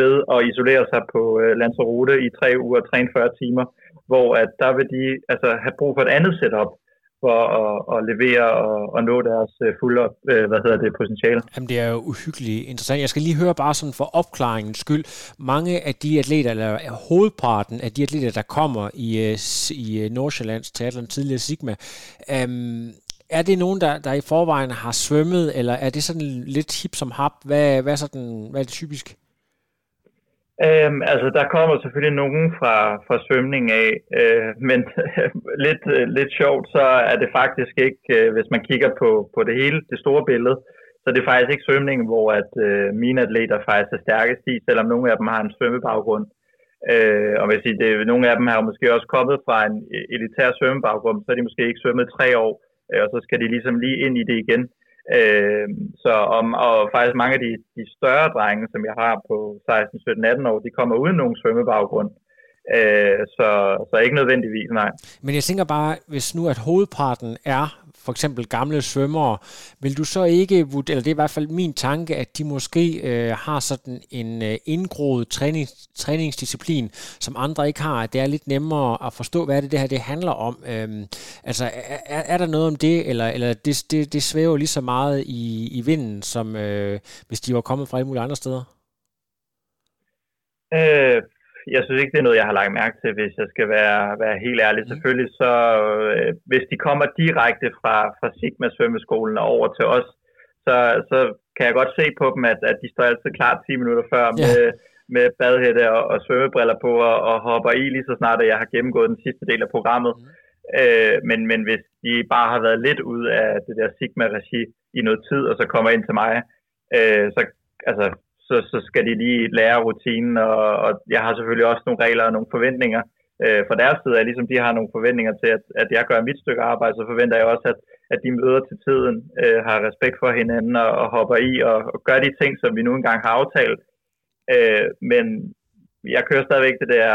ved at isolere sig på øh, Lanzarote i tre uger og 43 timer hvor at der vil de altså, have brug for et andet setup for at, at levere og, at nå deres øh, fulde øh, hvad hedder det, potentiale. Jamen, det er jo uhyggeligt interessant. Jeg skal lige høre bare sådan for opklaringens skyld. Mange af de atleter, eller hovedparten af de atleter, der kommer i, øh, i øh, Nordsjællands Teateren, tidligere Sigma, øhm, er det nogen, der, der i forvejen har svømmet, eller er det sådan lidt hip som hap? Hvad, hvad, er, sådan, hvad er det typisk? Øhm, altså, der kommer selvfølgelig nogen fra, fra svømning af, øh, men lidt, øh, lidt sjovt, så er det faktisk ikke, øh, hvis man kigger på, på det hele, det store billede, så det er faktisk ikke svømningen, hvor at øh, mine atleter faktisk er stærkest i, selvom nogle af dem har en svømmebaggrund. Øh, og hvis I, det, nogle af dem har måske også kommet fra en elitær svømmebaggrund, så er de måske ikke svømmet tre år, øh, og så skal de ligesom lige ind i det igen. Øh, så om, og faktisk mange af de, de større drenge, som jeg har på 16, 17, 18 år, de kommer uden nogen svømmebaggrund. Øh, så, så ikke nødvendigvis, nej. Men jeg tænker bare, hvis nu at hovedparten er for eksempel gamle svømmere, vil du så ikke, eller det er i hvert fald min tanke, at de måske øh, har sådan en øh, indgroet træning, træningsdisciplin, som andre ikke har, at det er lidt nemmere at forstå, hvad det, det her det handler om. Øhm, altså, er, er der noget om det, eller, eller det, det, det svæver lige så meget i, i vinden, som øh, hvis de var kommet fra alle mulige andre steder? Øh, jeg synes ikke, det er noget, jeg har lagt mærke til, hvis jeg skal være, være helt ærlig. Mm. Selvfølgelig så, øh, hvis de kommer direkte fra, fra Sigma svømmeskolen og over til os, så, så kan jeg godt se på dem, at, at de står altid klar 10 minutter før yeah. med, med badhætte og, og svømmebriller på og, og hopper i lige så snart, at jeg har gennemgået den sidste del af programmet. Mm. Øh, men, men hvis de bare har været lidt ud af det der Sigma-regi i noget tid, og så kommer ind til mig, øh, så altså, så, så skal de lige lære rutinen, og, og jeg har selvfølgelig også nogle regler og nogle forventninger øh, fra deres side, at ligesom de har nogle forventninger til, at, at jeg gør mit stykke arbejde, så forventer jeg også, at, at de møder til tiden, øh, har respekt for hinanden og, og hopper i og, og gør de ting, som vi nu engang har aftalt. Øh, men jeg kører stadigvæk det der,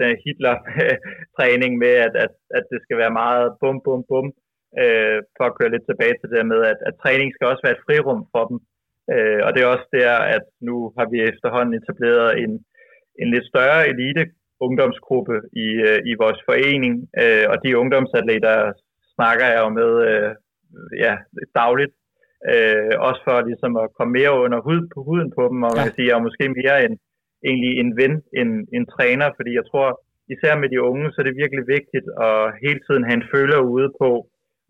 den Hitler-træning med, at, at, at det skal være meget bum, bum, bum, øh, for at køre lidt tilbage til det med, at, at træning skal også være et frirum for dem. Øh, og det er også der, at nu har vi efterhånden etableret en, en lidt større elite ungdomsgruppe i, øh, i vores forening, øh, og de ungdomsatleter snakker jeg jo med øh, ja, dagligt, øh, også for ligesom at komme mere under hud, på huden på dem, og man kan sige, jeg er måske mere en, egentlig en ven end en træner, fordi jeg tror, især med de unge, så er det virkelig vigtigt at hele tiden have en føler ude på,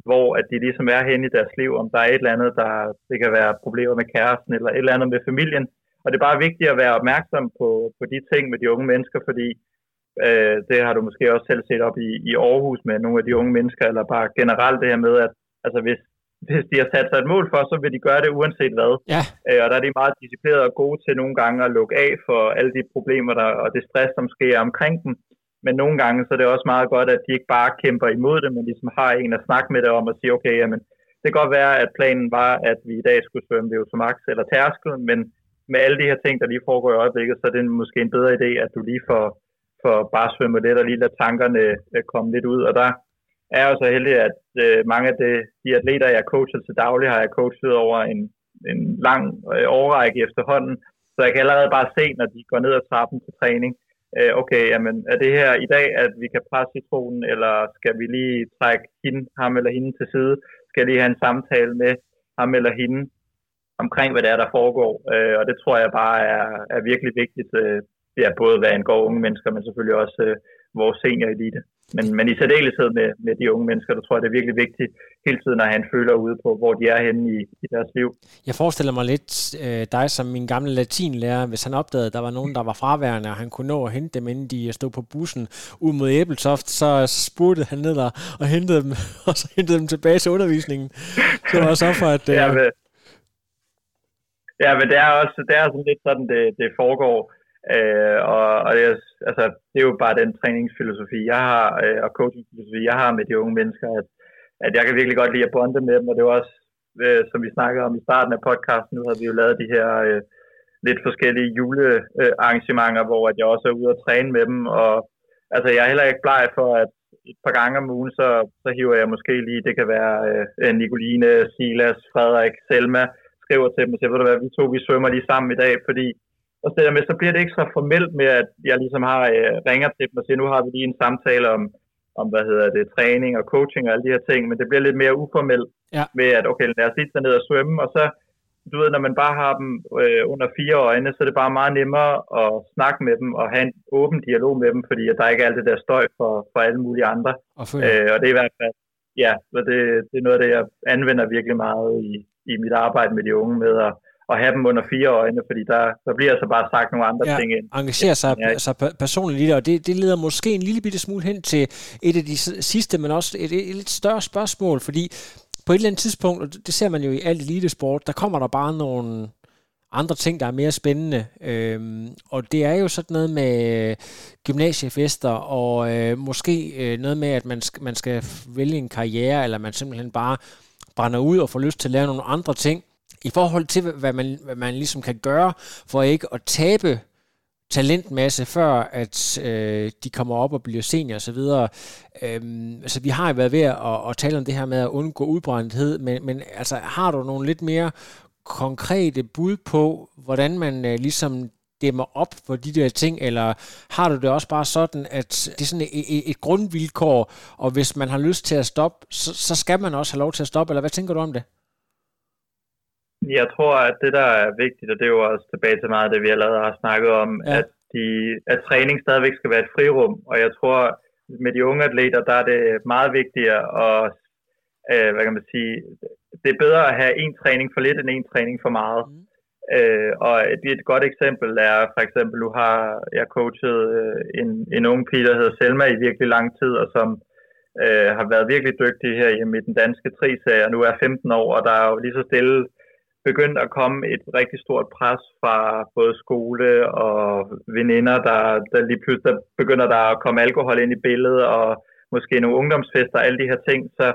hvor at de ligesom er hen i deres liv, om der er et eller andet, der det kan være problemer med kæresten, eller et eller andet med familien. Og det er bare vigtigt at være opmærksom på, på de ting med de unge mennesker, fordi øh, det har du måske også selv set op i, i Aarhus med nogle af de unge mennesker, eller bare generelt det her med, at altså hvis, hvis de har sat sig et mål for, så vil de gøre det uanset hvad. Ja. Øh, og der er de meget disciplineret og gode til nogle gange at lukke af for alle de problemer der, og det stress, som sker omkring dem. Men nogle gange så er det også meget godt, at de ikke bare kæmper imod det, men ligesom har en at snakke med det om og sige, okay, jamen, det kan godt være, at planen var, at vi i dag skulle svømme det til max eller tærskel, men med alle de her ting, der lige foregår i øjeblikket, så er det måske en bedre idé, at du lige får, får bare svømme lidt og lige lader tankerne øh, komme lidt ud. Og der er jeg så heldig, at øh, mange af de, de atleter, jeg coacher til daglig, har jeg coachet over en, en lang øh, årrække efterhånden. Så jeg kan allerede bare se, når de går ned ad trappen til træning, øh, okay, jamen, er det her i dag, at vi kan presse citronen, eller skal vi lige trække hende, ham eller hende til side? Skal jeg lige have en samtale med ham eller hende omkring, hvad det er, der foregår? Øh, og det tror jeg bare er, er virkelig vigtigt, øh, ja, både hvad angår unge mennesker, men selvfølgelig også øh, vores seniorelite. Men, men i særdeleshed med, med de unge mennesker, der tror jeg, det er virkelig vigtigt hele tiden at have en føler ude på, hvor de er henne i, i deres liv. Jeg forestiller mig lidt øh, dig som min gamle latinlærer, hvis han opdagede, at der var nogen, der var fraværende, og han kunne nå at hente dem, inden de stod på bussen ud mod Æbeltoft, så spurgte han ned og, og hentede dem, og så hentede dem tilbage til undervisningen. Så var så for, at... Øh... Ja, men, ja, men det er også det er sådan lidt sådan, det, det foregår. Øh, og og det, er, altså, det er jo bare den træningsfilosofi, jeg har, øh, og coachingfilosofi, jeg har med de unge mennesker, at, at jeg kan virkelig godt lide at bonde med dem, og det var også, øh, som vi snakkede om i starten af podcasten, nu har vi jo lavet de her øh, lidt forskellige julearrangementer, hvor at jeg også er ude og træne med dem, og altså, jeg er heller ikke bleg for, at et par gange om ugen, så, så hiver jeg måske lige, det kan være øh, Nicoline, Silas, Frederik, Selma, skriver til dem og siger, ved du hvad, vi to vi svømmer lige sammen i dag, fordi og så, med, så bliver det ikke så formelt med, at jeg ligesom har øh, ringer til dem og siger, nu har vi lige en samtale om, om hvad hedder det, træning og coaching og alle de her ting, men det bliver lidt mere uformelt ja. med, at okay, lad os lige tage ned og svømme, og så, du ved, når man bare har dem øh, under fire øjne, så er det bare meget nemmere at snakke med dem og have en åben dialog med dem, fordi der ikke er alt det der støj for, for alle mulige andre. Og, øh, og det er i hvert fald, ja, det, det er noget af det, jeg anvender virkelig meget i, i mit arbejde med de unge med at, at have dem under fire øjne, fordi der, der bliver altså bare sagt nogle andre ja, ting ind. engagere sig, ja. sig personligt i det, og det, det leder måske en lille bitte smule hen til et af de sidste, men også et, et, et lidt større spørgsmål, fordi på et eller andet tidspunkt, og det ser man jo i alt elitesport, der kommer der bare nogle andre ting, der er mere spændende. Øhm, og det er jo sådan noget med gymnasiefester, og øh, måske øh, noget med, at man, skal, man skal vælge en karriere, eller man simpelthen bare brænder ud og får lyst til at lave nogle andre ting. I forhold til, hvad man, hvad man ligesom kan gøre, for ikke at tabe talentmasse, før at øh, de kommer op og bliver senior osv. Øhm, altså, vi har jo været ved at, at tale om det her med at undgå udbrændthed, men, men altså, har du nogle lidt mere konkrete bud på, hvordan man øh, ligesom dæmmer op for de der ting, eller har du det også bare sådan, at det er sådan et, et, et grundvilkår, og hvis man har lyst til at stoppe, så, så skal man også have lov til at stoppe, eller hvad tænker du om det? Jeg tror, at det, der er vigtigt, og det er jo også tilbage til meget af det, vi allerede har snakket om, ja. at, de, at træning stadigvæk skal være et frirum, og jeg tror, med de unge atleter, der er det meget vigtigere at, øh, hvad kan man sige, det er bedre at have en træning for lidt, end en træning for meget. Mm. Øh, og et, et godt eksempel er for eksempel, du har jeg coachet øh, en, en ung pige, der hedder Selma i virkelig lang tid, og som øh, har været virkelig dygtig her i den danske tri-serie, og nu er 15 år, og der er jo lige så stille begyndt at komme et rigtig stort pres fra både skole og veninder, der, der lige pludselig der begynder der at komme alkohol ind i billedet, og måske nogle ungdomsfester og alle de her ting, så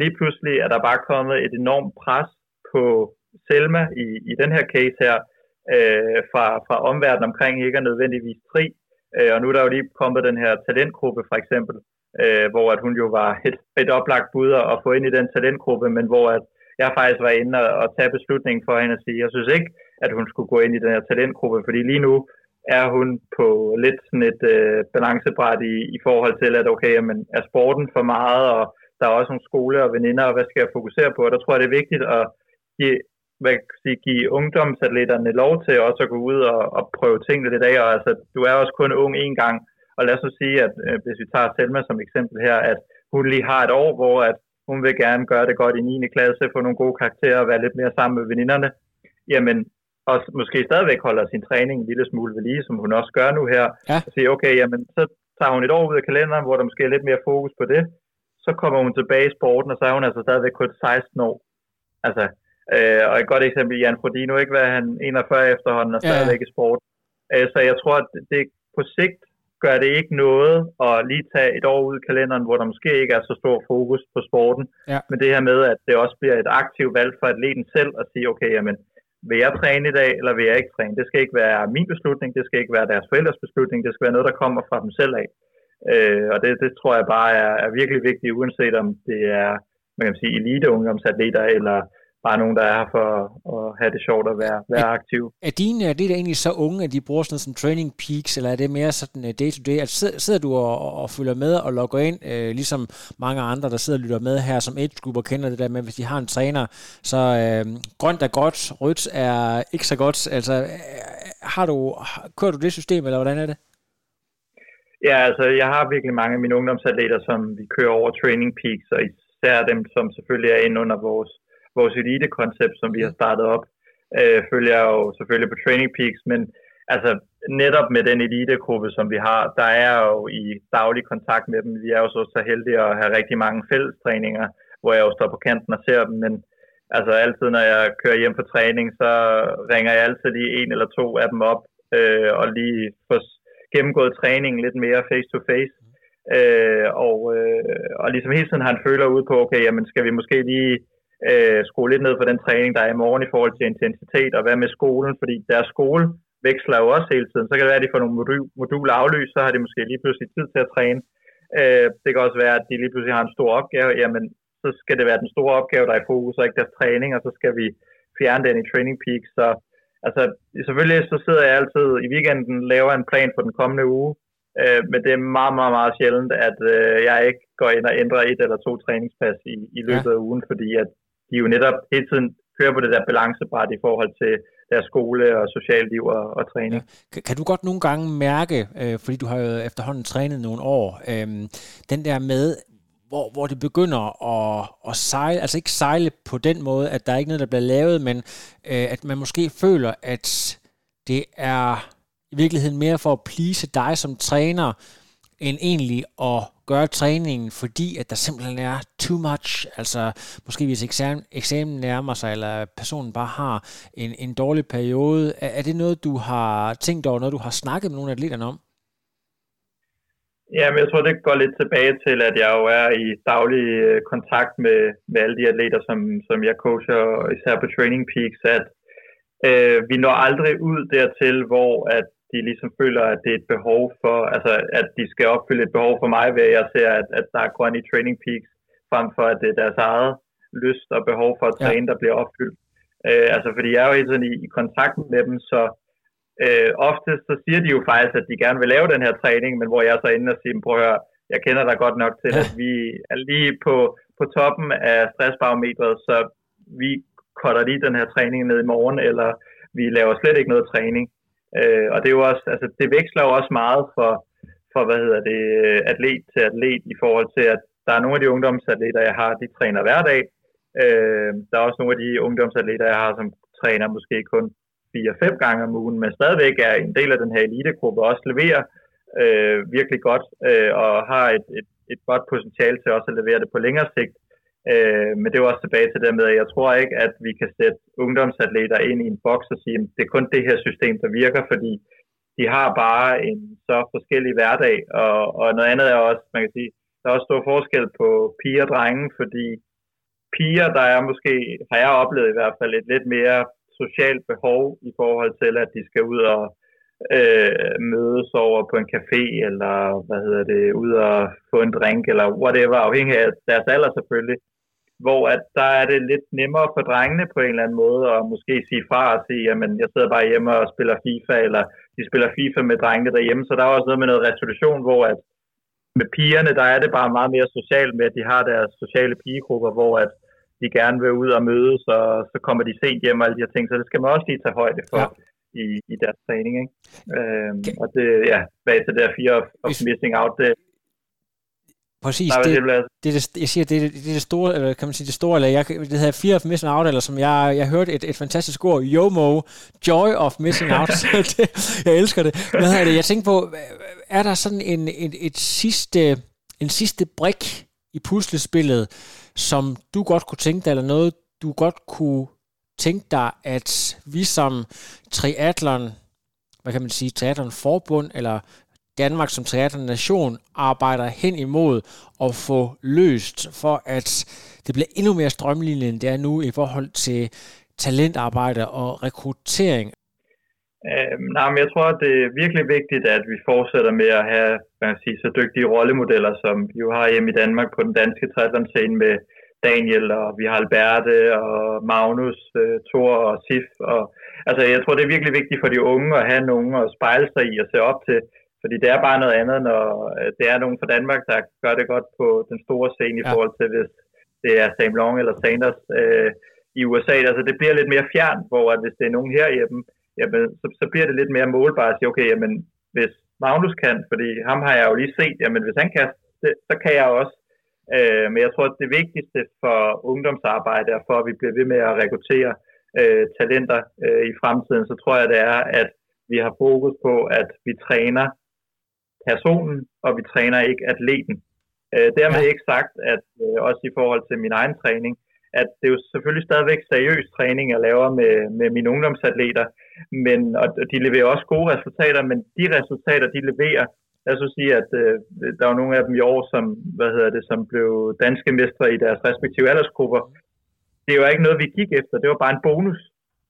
lige pludselig er der bare kommet et enormt pres på Selma i, i den her case her, øh, fra, fra omverdenen omkring ikke er nødvendigvis fri. øh, og nu er der jo lige kommet den her talentgruppe for eksempel, øh, hvor at hun jo var et, et oplagt bud at få ind i den talentgruppe, men hvor at jeg faktisk var inde og, og tage beslutningen for hende og sige, jeg synes ikke, at hun skulle gå ind i den her talentgruppe, fordi lige nu er hun på lidt sådan et øh, balancebræt i, i forhold til, at okay, jamen, er sporten for meget, og der er også nogle skole og veninder, og hvad skal jeg fokusere på? Og der tror jeg, det er vigtigt at give, hvad kan sige, give ungdomsatleterne lov til også at gå ud og, og prøve tingene lidt af. Og altså, du er også kun ung en gang, og lad os så sige, at øh, hvis vi tager Selma som eksempel her, at hun lige har et år, hvor at hun vil gerne gøre det godt i 9. klasse, få nogle gode karakterer og være lidt mere sammen med veninderne, jamen, og måske stadigvæk holder sin træning en lille smule ved lige, som hun også gør nu her, ja. og siger, okay, jamen, så tager hun et år ud af kalenderen, hvor der måske er lidt mere fokus på det, så kommer hun tilbage i sporten, og så er hun altså stadigvæk kun 16 år. Altså, øh, og et godt eksempel, Jan Frodino, ikke hvad han 41 efterhånden, og stadigvæk ja. i sport. Øh, så jeg tror, at det på sigt gør det ikke noget at lige tage et år ud i kalenderen, hvor der måske ikke er så stor fokus på sporten. Ja. Men det her med, at det også bliver et aktivt valg for atleten selv at sige, okay, jamen, vil jeg træne i dag, eller vil jeg ikke træne? Det skal ikke være min beslutning, det skal ikke være deres forældres beslutning, det skal være noget, der kommer fra dem selv af. Øh, og det, det tror jeg bare er, er virkelig vigtigt, uanset om det er man kan sige, elite ungdomsatleter, eller bare nogen, der er her for at have det sjovt at være, være aktiv. Er dine er det der egentlig så unge, at de bruger sådan noget som training peaks, eller er det mere sådan day to day? Altså, sidder du og, og følger med og logger ind, uh, ligesom mange andre, der sidder og lytter med her som age group og kender det der med, hvis de har en træner, så uh, grønt er godt, rødt er ikke så godt. Altså, har du, kører du det system, eller hvordan er det? Ja, altså jeg har virkelig mange af mine ungdomsatleter, som vi kører over Training Peaks, og især dem, som selvfølgelig er inde under vores, vores elite-koncept, som vi har startet op, øh, følger jeg jo selvfølgelig på Training Peaks, men altså netop med den elite-gruppe, som vi har, der er jo i daglig kontakt med dem. Vi er jo så, så heldige at have rigtig mange fællestræninger, hvor jeg jo står på kanten og ser dem, men altså altid, når jeg kører hjem på træning, så ringer jeg altid lige en eller to af dem op, øh, og lige får gennemgået træningen lidt mere face to face. Øh, og, øh, og ligesom hele tiden har han føler ud på, okay, jamen skal vi måske lige øh, skrue lidt ned for den træning, der er i morgen i forhold til intensitet, og hvad med skolen, fordi deres skole veksler jo også hele tiden. Så kan det være, at de får nogle modul, moduler aflyst, så har de måske lige pludselig tid til at træne. Øh, det kan også være, at de lige pludselig har en stor opgave, jamen så skal det være den store opgave, der er i fokus, og ikke deres træning, og så skal vi fjerne den i Training Peak. Så altså, selvfølgelig så sidder jeg altid i weekenden, laver en plan for den kommende uge, øh, men det er meget, meget, meget sjældent, at øh, jeg ikke går ind og ændrer et eller to træningspas i, i løbet ja. af ugen, fordi at de jo netop hele tiden kører på det der balancebræt i forhold til deres skole og socialliv og, og træning. Ja. Kan du godt nogle gange mærke, øh, fordi du har jo efterhånden trænet nogle år, øh, den der med, hvor, hvor det begynder at, at sejle, altså ikke sejle på den måde, at der er ikke noget, der bliver lavet, men øh, at man måske føler, at det er i virkeligheden mere for at plise dig som træner, end egentlig at gøre træningen, fordi at der simpelthen er too much. Altså måske hvis eksamen, eksamen nærmer sig, eller personen bare har en, en dårlig periode. Er, er det noget, du har tænkt over, noget du har snakket med nogle af atleterne om? Ja, men jeg tror, det går lidt tilbage til, at jeg jo er i daglig øh, kontakt med, med alle de atleter, som, som jeg coacher, især på Training Peaks, at øh, vi når aldrig ud dertil, hvor at de ligesom føler, at det er et behov for, altså at de skal opfylde et behov for mig, ved at jeg ser, at, at der er grøn i Training Peaks, frem for at det er deres eget lyst og behov for at træne, ja. der bliver opfyldt. Øh, altså fordi jeg er jo hele tiden i, i kontakt med dem, så øh, ofte så siger de jo faktisk, at de gerne vil lave den her træning, men hvor jeg så inde og siger, prøv at høre, jeg kender dig godt nok til, ja. at vi er lige på, på toppen af stressbarometret, så vi cutter lige den her træning ned i morgen, eller vi laver slet ikke noget træning. Øh, og det er jo også, altså det veksler jo også meget for, for hvad hedder det, øh, atlet til atlet i forhold til, at der er nogle af de ungdomsatleter, jeg har, de træner hver dag. Øh, der er også nogle af de ungdomsatleter, jeg har, som træner måske kun 4-5 gange om ugen, men stadigvæk er en del af den her elitegruppe og også leverer øh, virkelig godt øh, og har et, et, et godt potentiale til også at levere det på længere sigt. Øh, men det er også tilbage til det med, at jeg tror ikke, at vi kan sætte ungdomsatleter ind i en boks og sige, at det er kun det her system, der virker, fordi de har bare en så forskellig hverdag, og, og noget andet er også, man kan sige, der er også stor forskel på piger og drenge, fordi piger, der er måske, har jeg oplevet i hvert fald, et lidt mere socialt behov i forhold til, at de skal ud og øh, mødes over på en café, eller hvad hedder det, ud og få en drink, eller whatever, afhængig af deres alder selvfølgelig hvor at der er det lidt nemmere for drengene på en eller anden måde at måske sige fra og sige, jamen jeg sidder bare hjemme og spiller FIFA, eller de spiller FIFA med drengene derhjemme, så der er også noget med noget resolution, hvor at med pigerne, der er det bare meget mere socialt med, at de har deres sociale pigegrupper, hvor at de gerne vil ud og mødes, og så kommer de sent hjem og alle de her ting, så det skal man også lige tage højde for. Ja. I, i deres træning. Ikke? Øhm, okay. Og det, ja, bag til det der fear of, of missing out, det, Præcis, Nej, det, det, det, det, jeg siger, det, det, det er det store, eller kan man sige det store, eller jeg, det hedder Fear of Missing Out, eller som jeg, jeg hørte et, et fantastisk ord, YOMO, Joy of Missing Out, det, jeg elsker det. Hvad hedder det. Jeg tænker på, er der sådan en, et, et sidste, en sidste brik i puslespillet, som du godt kunne tænke dig, eller noget, du godt kunne tænke dig, at vi som triathlon, hvad kan man sige, triathlon forbund, eller Danmark som nation arbejder hen imod at få løst, for at det bliver endnu mere strømlignet, end det er nu i forhold til talentarbejde og rekruttering? Øhm, nej, men jeg tror, at det er virkelig vigtigt, at vi fortsætter med at have hvad man sige, så dygtige rollemodeller, som vi jo har hjemme i Danmark på den danske triathlon-scene med Daniel, og vi har Alberte, og Magnus, uh, Thor og Sif. Og, altså, jeg tror, det er virkelig vigtigt for de unge at have nogen at spejle sig i og se op til, fordi det er bare noget andet, når øh, det er nogen fra Danmark, der gør det godt på den store scene ja. i forhold til, hvis det er Sam Long eller Sanders øh, i USA. Altså det bliver lidt mere fjern, hvor at hvis det er nogen herhjemme, jamen, så, så bliver det lidt mere målbart at sige, okay, jamen, hvis Magnus kan, fordi ham har jeg jo lige set, jamen hvis han kan, det, så kan jeg også. Øh, men jeg tror, at det vigtigste for ungdomsarbejde er for, at vi bliver ved med at rekruttere øh, talenter øh, i fremtiden, så tror jeg, det er, at vi har fokus på, at vi træner personen, og vi træner ikke atleten. Øh, dermed ja. ikke sagt, at øh, også i forhold til min egen træning, at det er jo selvfølgelig stadigvæk seriøs træning, jeg laver med, med mine ungdomsatleter, men, og de leverer også gode resultater, men de resultater, de leverer, jeg så sige, at øh, der var nogle af dem i år, som, hvad hedder det, som blev danske mestre i deres respektive aldersgrupper. Det jo ikke noget, vi gik efter, det var bare en bonus.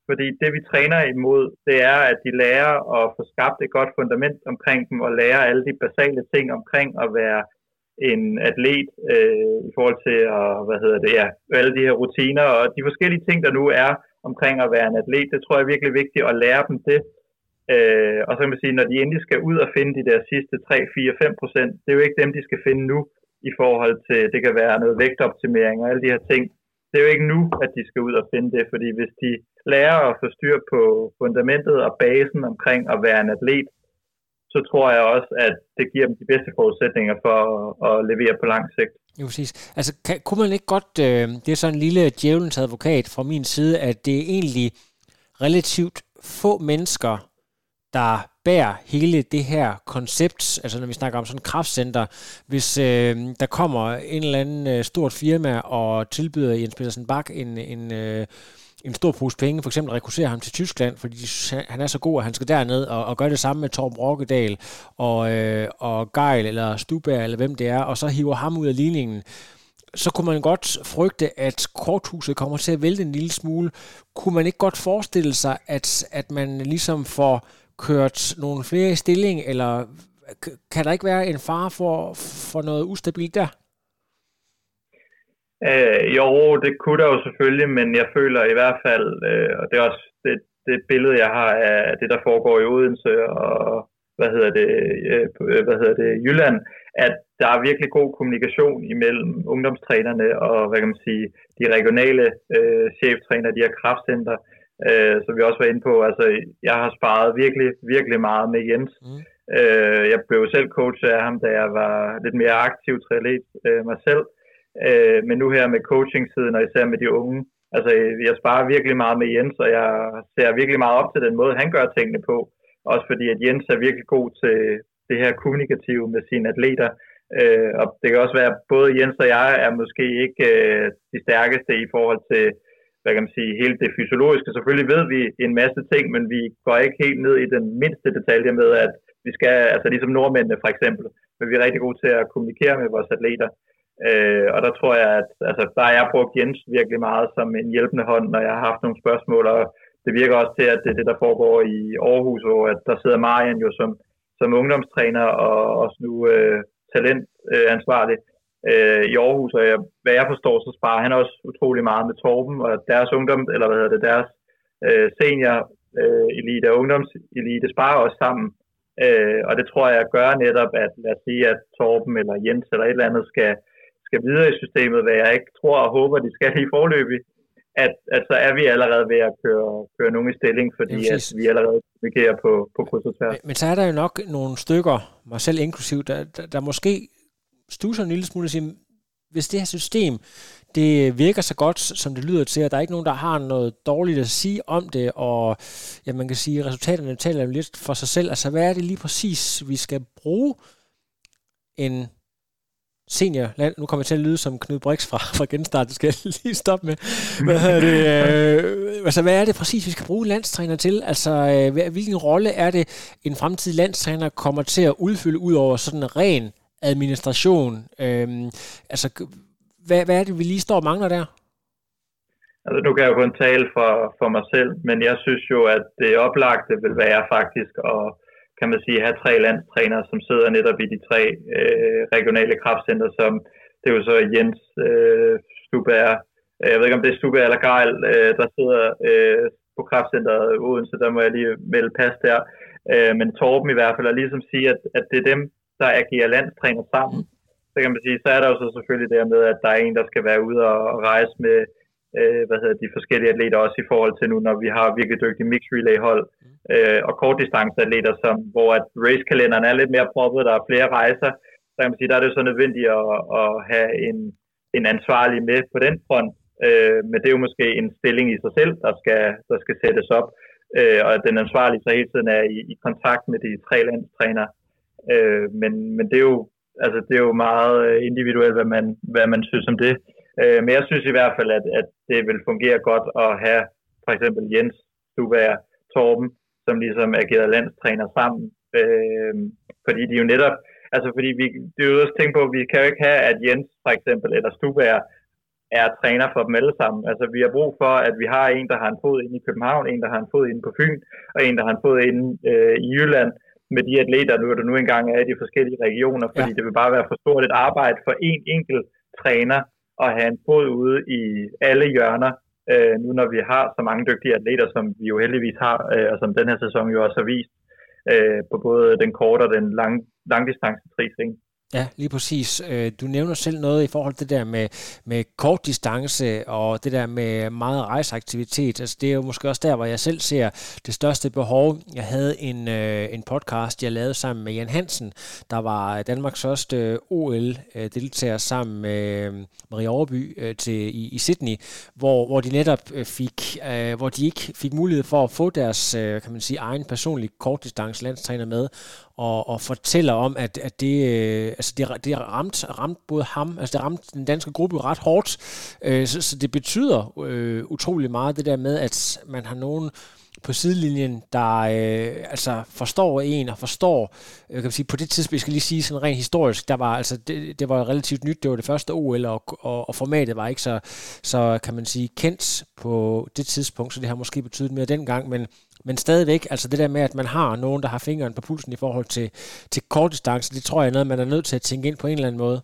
Fordi det vi træner imod, det er, at de lærer at få skabt et godt fundament omkring dem, og lære alle de basale ting omkring at være en atlet øh, i forhold til at, hvad hedder det, ja, alle de her rutiner og de forskellige ting, der nu er omkring at være en atlet, det tror jeg er virkelig vigtigt at lære dem det. Øh, og så kan man sige, når de endelig skal ud og finde de der sidste 3, 4, 5 procent, det er jo ikke dem, de skal finde nu i forhold til, det kan være noget vægtoptimering og alle de her ting. Det er jo ikke nu, at de skal ud og finde det, fordi hvis de lærer at få styr på fundamentet og basen omkring at være en atlet, så tror jeg også, at det giver dem de bedste forudsætninger for at, at levere på lang sigt. Jo, præcis. Altså, kan, kunne man ikke godt, øh, det er sådan en lille djævelens advokat fra min side, at det er egentlig relativt få mennesker, der bærer hele det her koncept, altså når vi snakker om sådan et kraftcenter, hvis øh, der kommer en eller anden øh, stort firma og tilbyder Jens Petersen Bak en, en øh, en stor pose penge, for eksempel rekrutterer ham til Tyskland, fordi han er så god, at han skal derned og, og gøre det samme med Torben Rokkedal og, øh, og Geil eller Stubær eller hvem det er, og så hiver ham ud af ligningen, så kunne man godt frygte, at korthuset kommer til at vælte en lille smule. Kunne man ikke godt forestille sig, at, at man ligesom får kørt nogle flere i stilling, eller kan der ikke være en fare for, for noget ustabilt der? Øh, jo, det kunne der jo selvfølgelig, men jeg føler i hvert fald, øh, og det er også det, det billede, jeg har af det, der foregår i Odense og hvad hedder det, øh, hvad hedder det, Jylland, at der er virkelig god kommunikation imellem ungdomstrænerne og, hvad kan man sige, de regionale øh, cheftræner, de her kraftcenter, øh, som vi også var inde på. Altså, jeg har sparet virkelig, virkelig meget med Jens. Mm. Øh, jeg blev selv coach af ham, da jeg var lidt mere aktiv triatlet øh, mig selv. Øh, men nu her med coaching-siden, og især med de unge, altså jeg sparer virkelig meget med Jens, og jeg ser virkelig meget op til den måde, han gør tingene på. Også fordi, at Jens er virkelig god til det her kommunikative med sine atleter. Øh, og det kan også være, at både Jens og jeg er måske ikke øh, de stærkeste i forhold til, hvad kan man sige, hele det fysiologiske. Selvfølgelig ved vi en masse ting, men vi går ikke helt ned i den mindste detalje med, at vi skal, altså ligesom nordmændene for eksempel, men vi er rigtig gode til at kommunikere med vores atleter. Øh, og der tror jeg, at altså, der har jeg brugt Jens virkelig meget som en hjælpende hånd, når jeg har haft nogle spørgsmål, og det virker også til, at det er det, der foregår i Aarhus, hvor at der sidder Marian jo som, som ungdomstræner og også nu øh, talentansvarlig øh, i Aarhus, og jeg, hvad jeg forstår, så sparer han også utrolig meget med Torben, og deres ungdom, eller hvad hedder det, deres øh, senior øh, elite og ungdomselite sparer også sammen. Øh, og det tror jeg gør netop, at lad os sige, at Torben eller Jens eller et eller andet skal, skal videre i systemet, hvad jeg ikke tror og håber, de skal i forløbet, at, at så er vi allerede ved at køre, køre nogen i stilling, fordi at vi allerede kommunikerer på, på kryds og tværs. Men, men så er der jo nok nogle stykker, mig selv inklusiv, der, der, der måske stusser en lille smule og siger, hvis det her system, det virker så godt, som det lyder til, at der er ikke nogen, der har noget dårligt at sige om det, og ja, man kan sige, at resultaterne taler jo lidt for sig selv. Altså, hvad er det lige præcis, vi skal bruge en senior land. Nu kommer jeg til at lyde som Knud Brix fra, fra genstart, det skal jeg lige stoppe med. Hvad, er det, øh, altså, hvad er det præcis, vi skal bruge landstræner til? Altså, øh, hvilken rolle er det, en fremtidig landstræner kommer til at udfylde ud over sådan en ren administration? Øhm, altså, hvad, hvad er det, vi lige står og mangler der? Altså, nu kan jeg jo kun tale for, for mig selv, men jeg synes jo, at det oplagte vil være faktisk at kan man sige, have tre landstrænere, som sidder netop i de tre øh, regionale kraftcenter, som det er jo så Jens øh, Stubær, øh, jeg ved ikke om det er Stubær eller Geil, øh, der sidder øh, på kraftcenteret Odense, der må jeg lige melde pas der. Øh, men Torben i hvert fald, og ligesom sige, at, at det er dem, der agerer landstræner sammen. Så kan man sige, så er der jo så selvfølgelig det med, at der er en, der skal være ude og rejse med øh, hvad hedder de forskellige atleter også i forhold til nu, når vi har virkelig dygtige mixed relay hold øh, og kortdistanceatleter, som, hvor at racekalenderen er lidt mere proppet, der er flere rejser, så kan man sige, der er det så nødvendigt at, at have en, en ansvarlig med på den front, øh, men det er jo måske en stilling i sig selv, der skal, der skal sættes op, øh, og at den ansvarlige så hele tiden er i, i kontakt med de tre landstrænere. Øh, men, men det er jo altså det er jo meget øh, individuelt, hvad man, hvad man synes om det. Øh, men jeg synes i hvert fald, at, at det vil fungere godt at have for eksempel Jens, Stubær, Torben, som ligesom agerer landstræner sammen. Øh, fordi de jo netop, altså fordi vi, det er jo også tænkt på, at vi kan jo ikke have, at Jens for eksempel, eller Stubær, er træner for dem alle sammen. Altså vi har brug for, at vi har en, der har en fod inde i København, en, der har en fod inde på Fyn, og en, der har en fod inde øh, i Jylland, med de atleter, nu er der nu engang er i de forskellige regioner, fordi ja. det vil bare være for stort et arbejde for en enkelt træner at have en fod ude i alle hjørner, øh, nu når vi har så mange dygtige atleter, som vi jo heldigvis har, øh, og som den her sæson jo også har vist, øh, på både den korte og den lang, langdistance trisring. Ja, lige præcis. Øh, du nævner selv noget i forhold til det der med, med kort distance og det der med meget rejseaktivitet. Altså, det er jo måske også der, hvor jeg selv ser det største behov. Jeg havde en, øh, en podcast, jeg lavede sammen med Jan Hansen, der var Danmarks første OL-deltager sammen med øh, Marie Overby til, i, i Sydney, hvor, hvor de netop fik, hvor de ikke fik mulighed for at få deres kan man sige, egen personlige kortdistance landstræner med, og, og fortæller om, at, at det, øh, altså det, det ramte ramt både ham, altså det ramte den danske gruppe ret hårdt, øh, så, så det betyder øh, utrolig meget det der med, at man har nogen på sidelinjen, der øh, altså forstår en og forstår, jeg kan sige, på det tidspunkt, jeg skal lige sige sådan rent historisk, der var altså, det, det var relativt nyt, det var det første OL, og, og, og formatet var ikke så, så, kan man sige, kendt på det tidspunkt, så det har måske betydet mere dengang, men men stadigvæk, altså det der med, at man har nogen, der har fingeren på pulsen i forhold til, til kortdistance, det tror jeg er noget, man er nødt til at tænke ind på en eller anden måde.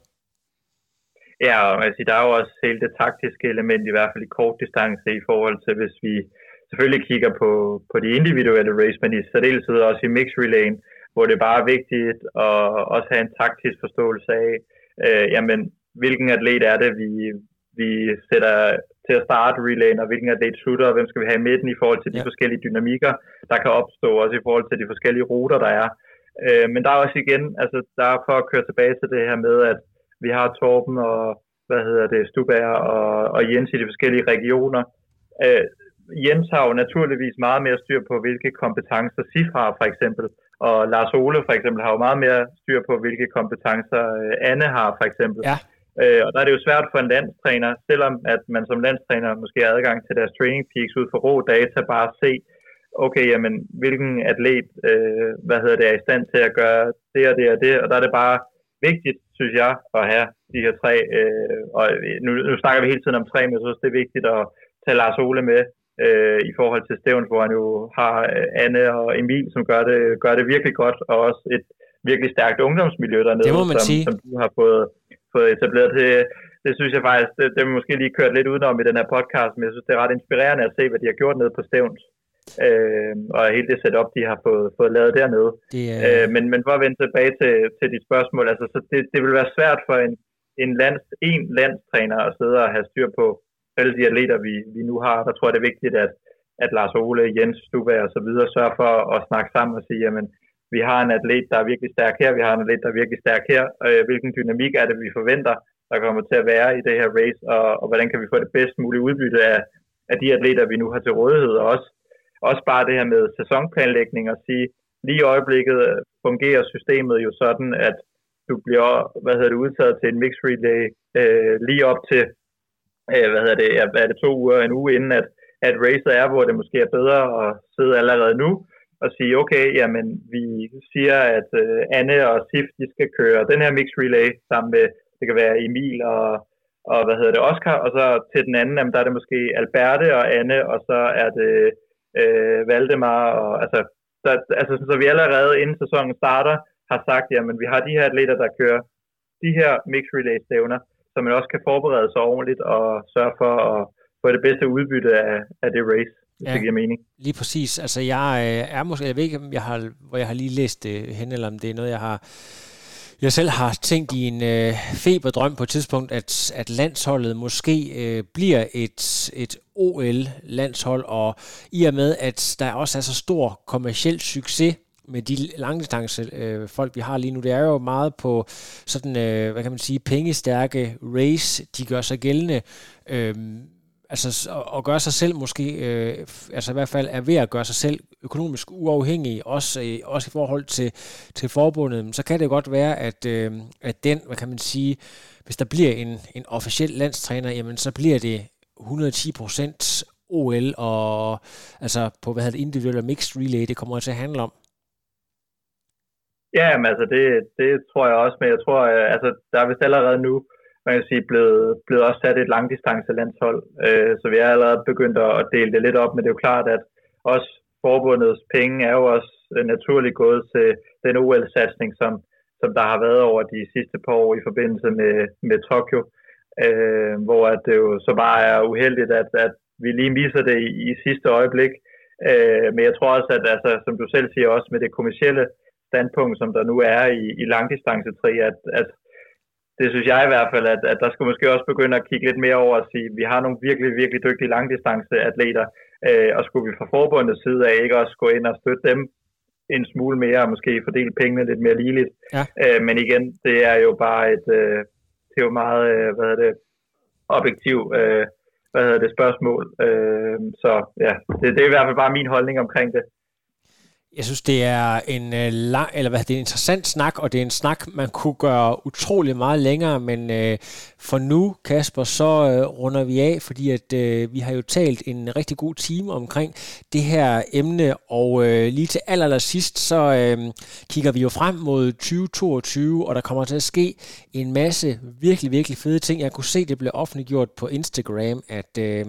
Ja, og altså, der er jo også hele det taktiske element, i hvert fald i kortdistance, i forhold til, hvis vi selvfølgelig kigger på, på de individuelle race, men i særdeleshed også i mix relayen, hvor det bare er vigtigt at også have en taktisk forståelse af, øh, jamen, hvilken atlet er det, vi, vi sætter til at starte relayen, og hvilken atlet slutter, og hvem skal vi have i midten i forhold til de ja. forskellige dynamikker, der kan opstå, også i forhold til de forskellige ruter, der er. Øh, men der er også igen, altså der er for at køre tilbage til det her med, at vi har Torben og, hvad hedder det, Stubær og, og Jens i de forskellige regioner. Øh, Jens har jo naturligvis meget mere styr på, hvilke kompetencer SIF har, for eksempel. Og Lars Ole, for eksempel, har jo meget mere styr på, hvilke kompetencer øh, Anne har, for eksempel. Ja. Øh, og der er det jo svært for en landstræner, selvom at man som landstræner måske har adgang til deres training peaks ud fra rå data, bare at se, okay, jamen, hvilken atlet, øh, hvad hedder det, er i stand til at gøre det og det og det, og der er det bare vigtigt, synes jeg, at have de her tre, øh, og nu, nu snakker vi hele tiden om tre, men jeg synes, det er vigtigt at tage Lars Ole med, øh, i forhold til Stævns, hvor han jo har øh, Anne og Emil, som gør det, gør det virkelig godt, og også et virkelig stærkt ungdomsmiljø dernede, det må man som, sige. som du har fået, fået etableret. Det, det synes jeg faktisk, det, det måske lige kørt lidt udenom i den her podcast, men jeg synes, det er ret inspirerende at se, hvad de har gjort nede på Stævns. Øh, og hele det setup, de har fået, fået lavet dernede. Det er... øh, men, men for at vende tilbage til, til dit spørgsmål, altså, så det, det vil være svært for en, en, lands, en landstræner at sidde og have styr på alle de atleter, vi, vi nu har. Der tror jeg, det er vigtigt, at, at Lars Ole, Jens Stubær og så videre sørger for at snakke sammen og sige, jamen, vi har en atlet, der er virkelig stærk her, vi har en atlet, der er virkelig stærk her. Øh, hvilken dynamik er det, vi forventer, der kommer til at være i det her race, og, og hvordan kan vi få det bedst mulige udbytte af, af de atleter, vi nu har til rådighed, og også, også bare det her med sæsonplanlægning og sige, lige i øjeblikket øh, fungerer systemet jo sådan, at du bliver hvad hedder det, udtaget til en mixed relay øh, lige op til øh, hvad hedder det, er det to uger, en uge inden, at, at racet er, hvor det måske er bedre at sidde allerede nu og sige, okay, jamen vi siger, at øh, Anne og Sif, de skal køre den her mixed relay sammen med, det kan være Emil og, og hvad hedder det, Oscar, og så til den anden, jamen, der er det måske Alberte og Anne, og så er det øh, Valdemar, og altså, så, altså, så vi allerede inden sæsonen starter, har sagt, jamen vi har de her atleter, der kører de her mixed relay stævner, så man også kan forberede sig ordentligt og sørge for at få det bedste udbytte af, af det race, hvis ja, det giver mening. Lige præcis. Altså jeg øh, er måske, jeg ved ikke, om jeg har, hvor jeg har lige læst det hen, eller om det er noget, jeg har jeg selv har tænkt i en øh, feberdrøm på et tidspunkt, at, at landsholdet måske øh, bliver et, et OL-landshold, og i og med, at der også er så stor kommersiel succes med de langdistance øh, folk, vi har lige nu, det er jo meget på sådan, øh, hvad kan man sige, pengestærke race, de gør sig gældende. Øh, altså at gøre sig selv måske, øh, altså i hvert fald er ved at gøre sig selv økonomisk uafhængig, også, øh, også i forhold til, til forbundet, så kan det godt være, at, øh, at den, hvad kan man sige, hvis der bliver en, en officiel landstræner, jamen så bliver det 110 procent OL og altså på hvad hedder det, individuelle mixed relay, det kommer til at handle om. Ja, men altså det, det tror jeg også, men jeg tror, øh, altså der er vist allerede nu, man kan sige, blevet, blevet også sat et langdistancelandshold, øh, så vi er allerede begyndt at dele det lidt op, men det er jo klart, at også forbundets penge er jo også øh, naturligt gået til den OL-satsning, som, som der har været over de sidste par år i forbindelse med, med Tokyo, øh, hvor at det jo så bare er uheldigt, at, at vi lige misser det i, i sidste øjeblik. Øh, men jeg tror også, at altså, som du selv siger, også med det kommercielle standpunkt, som der nu er i, i langdistancetri, at, at det synes jeg i hvert fald, at, at der skal måske også begynde at kigge lidt mere over og sige, at vi har nogle virkelig, virkelig dygtige langdistanceatleter, øh, og skulle vi fra forbundets side af ikke også gå ind og støtte dem en smule mere, og måske fordele pengene lidt mere ligeligt. Ja. Øh, men igen, det er jo bare et, øh, det er jo meget, øh, hvad det, objektiv, øh, hvad hedder det, spørgsmål. Øh, så ja, det, det er i hvert fald bare min holdning omkring det. Jeg synes, det er en øh, lang, eller hvad, det er en interessant snak, og det er en snak, man kunne gøre utrolig meget længere, men øh, for nu, Kasper, så øh, runder vi af, fordi at øh, vi har jo talt en rigtig god time omkring det her emne, og øh, lige til aller, aller sidst, så øh, kigger vi jo frem mod 2022, og der kommer til at ske en masse virkelig, virkelig fede ting. Jeg kunne se, det blev offentliggjort på Instagram, at øh,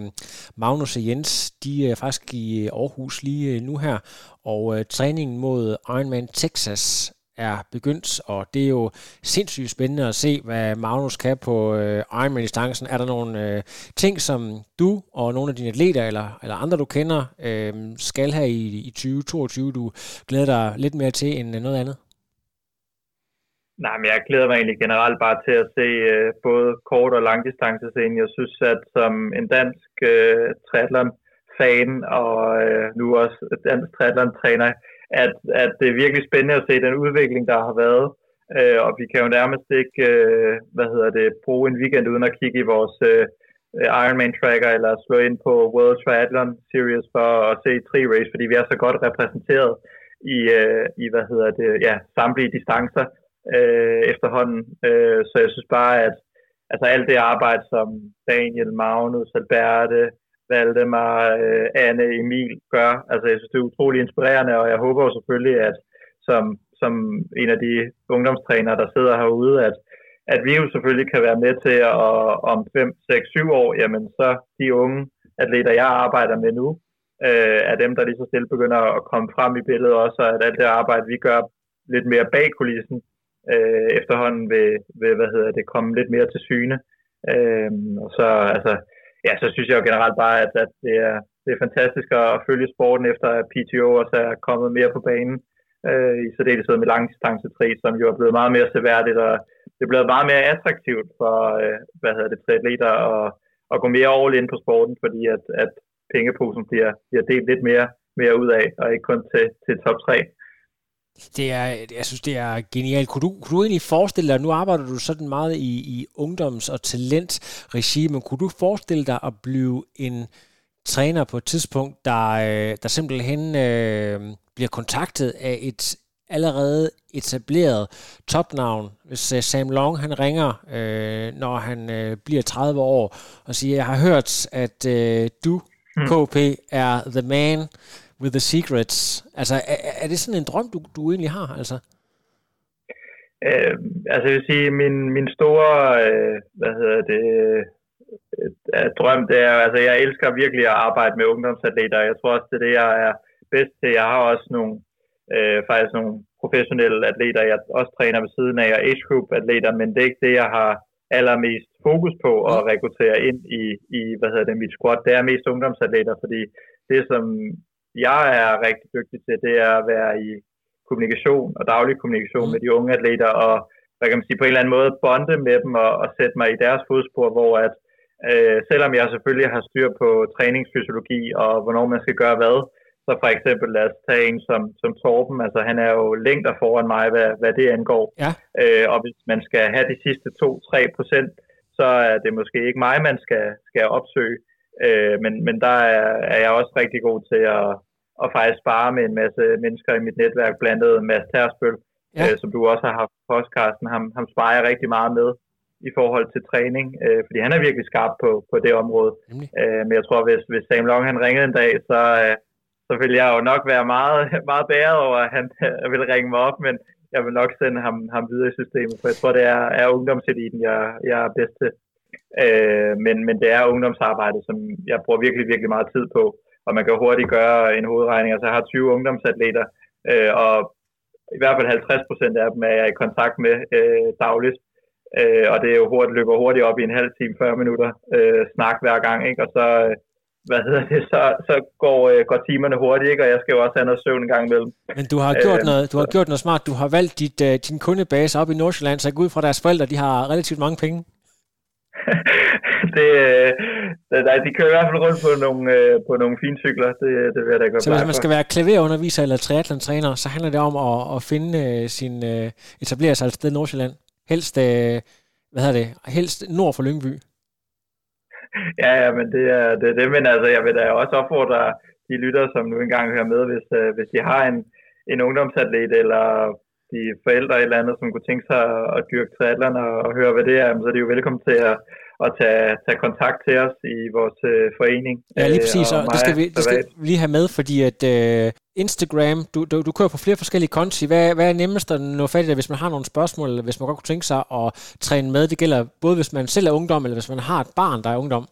Magnus og Jens, de er faktisk i Aarhus lige øh, nu her, og øh, træningen mod Ironman Texas er begyndt, og det er jo sindssygt spændende at se, hvad Magnus kan på øh, Ironman-distancen. Er der nogle øh, ting, som du og nogle af dine atleter eller, eller andre, du kender, øh, skal have i, i 2022, du glæder dig lidt mere til end noget andet? Nej, men jeg glæder mig egentlig generelt bare til at se øh, både kort- og langdistancescenen. Jeg synes, at som en dansk øh, triathlon fan og øh, nu også dansk triathlon-træner, at, at det er virkelig spændende at se den udvikling, der har været. Øh, og vi kan jo nærmest ikke, øh, hvad hedder det, bruge en weekend uden at kigge i vores øh, Ironman tracker eller slå ind på World Triathlon Series for at se tri race, fordi vi er så godt repræsenteret i, øh, i hvad hedder det, ja, samtlige distancer øh, efterhånden. Øh, så jeg synes bare, at altså alt det arbejde, som Daniel, Magnus, Alberte, Valdemar, øh, Anne, Emil gør. Altså, jeg synes, det er utrolig inspirerende, og jeg håber jo selvfølgelig, at som, som en af de ungdomstrænere, der sidder herude, at, at vi jo selvfølgelig kan være med til at om 5, 6, 7 år, jamen så de unge atleter, jeg arbejder med nu, øh, er dem, der lige så stille begynder at komme frem i billedet også, og at alt det arbejde, vi gør lidt mere bag kulissen, øh, efterhånden vil, vil, hvad hedder det, komme lidt mere til syne. Øh, og så, altså, ja, så synes jeg jo generelt bare, at, at det, er, det er fantastisk at følge sporten efter at PTO også er kommet mere på banen. Øh, I særdeleshed med langdistancetri, som jo er blevet meget mere seværdigt, og det er blevet meget mere attraktivt for, øh, hvad hedder det, triatleter at, at gå mere all in på sporten, fordi at, at pengeposen bliver, bliver delt lidt mere, mere ud af, og ikke kun til, til top 3. Det er, jeg synes, det er genialt. Kunne du, kunne du egentlig forestille dig, nu arbejder du sådan meget i, i ungdoms- og talentregi, men kunne du forestille dig at blive en træner på et tidspunkt, der, øh, der simpelthen øh, bliver kontaktet af et allerede etableret topnavn. Hvis uh, Sam Long han ringer, øh, når han øh, bliver 30 år, og siger, jeg har hørt, at øh, du, mm. KP, er the man, with the secrets. Altså, er, er det sådan en drøm, du, du egentlig har, altså? Øh, altså, jeg vil sige, min, min store, øh, hvad hedder det, øh, drøm, det er, altså, jeg elsker virkelig at arbejde med ungdomsatleter. Jeg tror også, det er det, jeg er bedst til. Jeg har også nogle, øh, faktisk nogle professionelle atleter, jeg også træner ved siden af, og age group atleter, men det er ikke det, jeg har allermest fokus på at rekruttere ind i, i hvad hedder det, mit squad. Det er mest ungdomsatleter, fordi det, som jeg er rigtig dygtig til, det er at være i kommunikation og daglig kommunikation mm. med de unge atleter, og hvad kan man sige, på en eller anden måde bonde med dem og, og sætte mig i deres fodspor, hvor at øh, selvom jeg selvfølgelig har styr på træningsfysiologi og hvornår man skal gøre hvad, så for eksempel lad os tage en som, som Torben, altså han er jo længder foran mig, hvad, hvad det angår. Ja. Øh, og hvis man skal have de sidste 2-3 procent, så er det måske ikke mig, man skal, skal opsøge. Øh, men, men der er, er jeg også rigtig god til at, at faktisk spare med en masse mennesker i mit netværk, blandt andet Mads Tersbøl, ja. øh, som du også har haft på podcasten. Ham, ham sparer jeg rigtig meget med i forhold til træning, øh, fordi han er virkelig skarp på, på det område. Øh, men jeg tror, hvis, hvis Sam Long han ringede en dag, så, øh, så ville jeg jo nok være meget, meget bæret over, at han øh, ville ringe mig op, men jeg vil nok sende ham, ham videre i systemet, for jeg tror, det er, er ungdomseliten, jeg, jeg er bedst til. Øh, men, men det er ungdomsarbejde, som jeg bruger virkelig, virkelig meget tid på. Og man kan hurtigt gøre en hovedregning. Altså jeg har 20 ungdomsatleter, øh, og i hvert fald 50 procent af dem er jeg i kontakt med øh, dagligt. Øh, og det er jo hurtigt, løber hurtigt op i en halv time, 40 minutter øh, snak hver gang. Ikke? Og så, øh, hvad hedder det, så, så går, øh, går timerne hurtigt, ikke? og jeg skal jo også have noget søvn en gang imellem. Men du har gjort, øh, noget, du har gjort noget smart. Du har valgt dit, uh, din kundebase op i Nordsjælland, så jeg går ud fra deres forældre, de har relativt mange penge. Det, det, de kører i hvert fald rundt på nogle, øh, på nogle fine cykler, det, det vil jeg da godt Så hvis man skal være klaverunderviser eller triathlon-træner, så handler det om at, at finde uh, sin, etablere sig et sted i Nordsjælland. Helst, hvad hedder det, helst nord for Lyngby. Ja, ja, men det er det, det. Men altså, jeg vil da også opfordre de lyttere, som nu engang hører med, hvis, hvis de har en, en ungdomsatlet eller de forældre eller andet, som kunne tænke sig at dyrke triathlon og, og høre, hvad det er, så er de jo velkommen til at, at tage, tage kontakt til os i vores uh, forening. Ja, lige præcis, og, og det, skal vi, det skal vi lige have med, fordi at uh, Instagram, du, du, du kører på flere forskellige konti. Hvad, hvad er nemmest at nå fat i hvis man har nogle spørgsmål, eller hvis man godt kunne tænke sig at træne med? Det gælder både, hvis man selv er ungdom, eller hvis man har et barn, der er ungdom.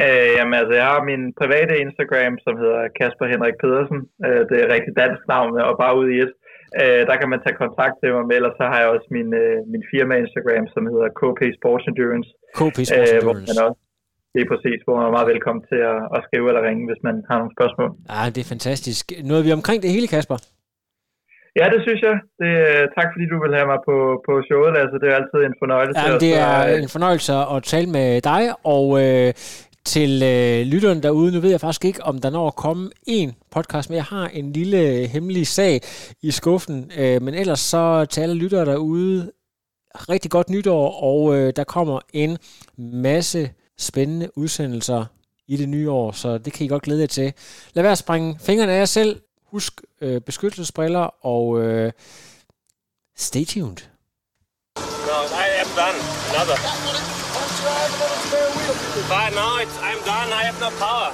Øh, jamen altså, jeg har min private Instagram, som hedder Kasper Henrik Pedersen. Øh, det er et rigtig dansk navn, og bare ud i et. Øh, der kan man tage kontakt til mig med, ellers så har jeg også min, øh, min firma Instagram, som hedder KP Sports Endurance. KP Sports øh, Endurance. Hvor man også, det er præcis, hvor man er meget velkommen til at, at skrive eller ringe, hvis man har nogle spørgsmål. Ja, det er fantastisk. Nåede vi omkring det hele, Kasper? Ja, det synes jeg. Det, tak fordi du vil have mig på, på showet, altså. Det er altid en fornøjelse. Ja, det er en fornøjelse at tale med dig, og øh, til øh, lytteren derude, nu ved jeg faktisk ikke, om der når at komme en podcast, men jeg har en lille øh, hemmelig sag i skuffen, øh, men ellers så til alle lyttere derude, rigtig godt nytår, og øh, der kommer en masse spændende udsendelser i det nye år, så det kan I godt glæde jer til. Lad være at springe fingrene af jer selv, husk øh, beskyttelsesbriller, og øh, stay tuned. No, I am done. Another. But no, it's, I'm done. I have no power.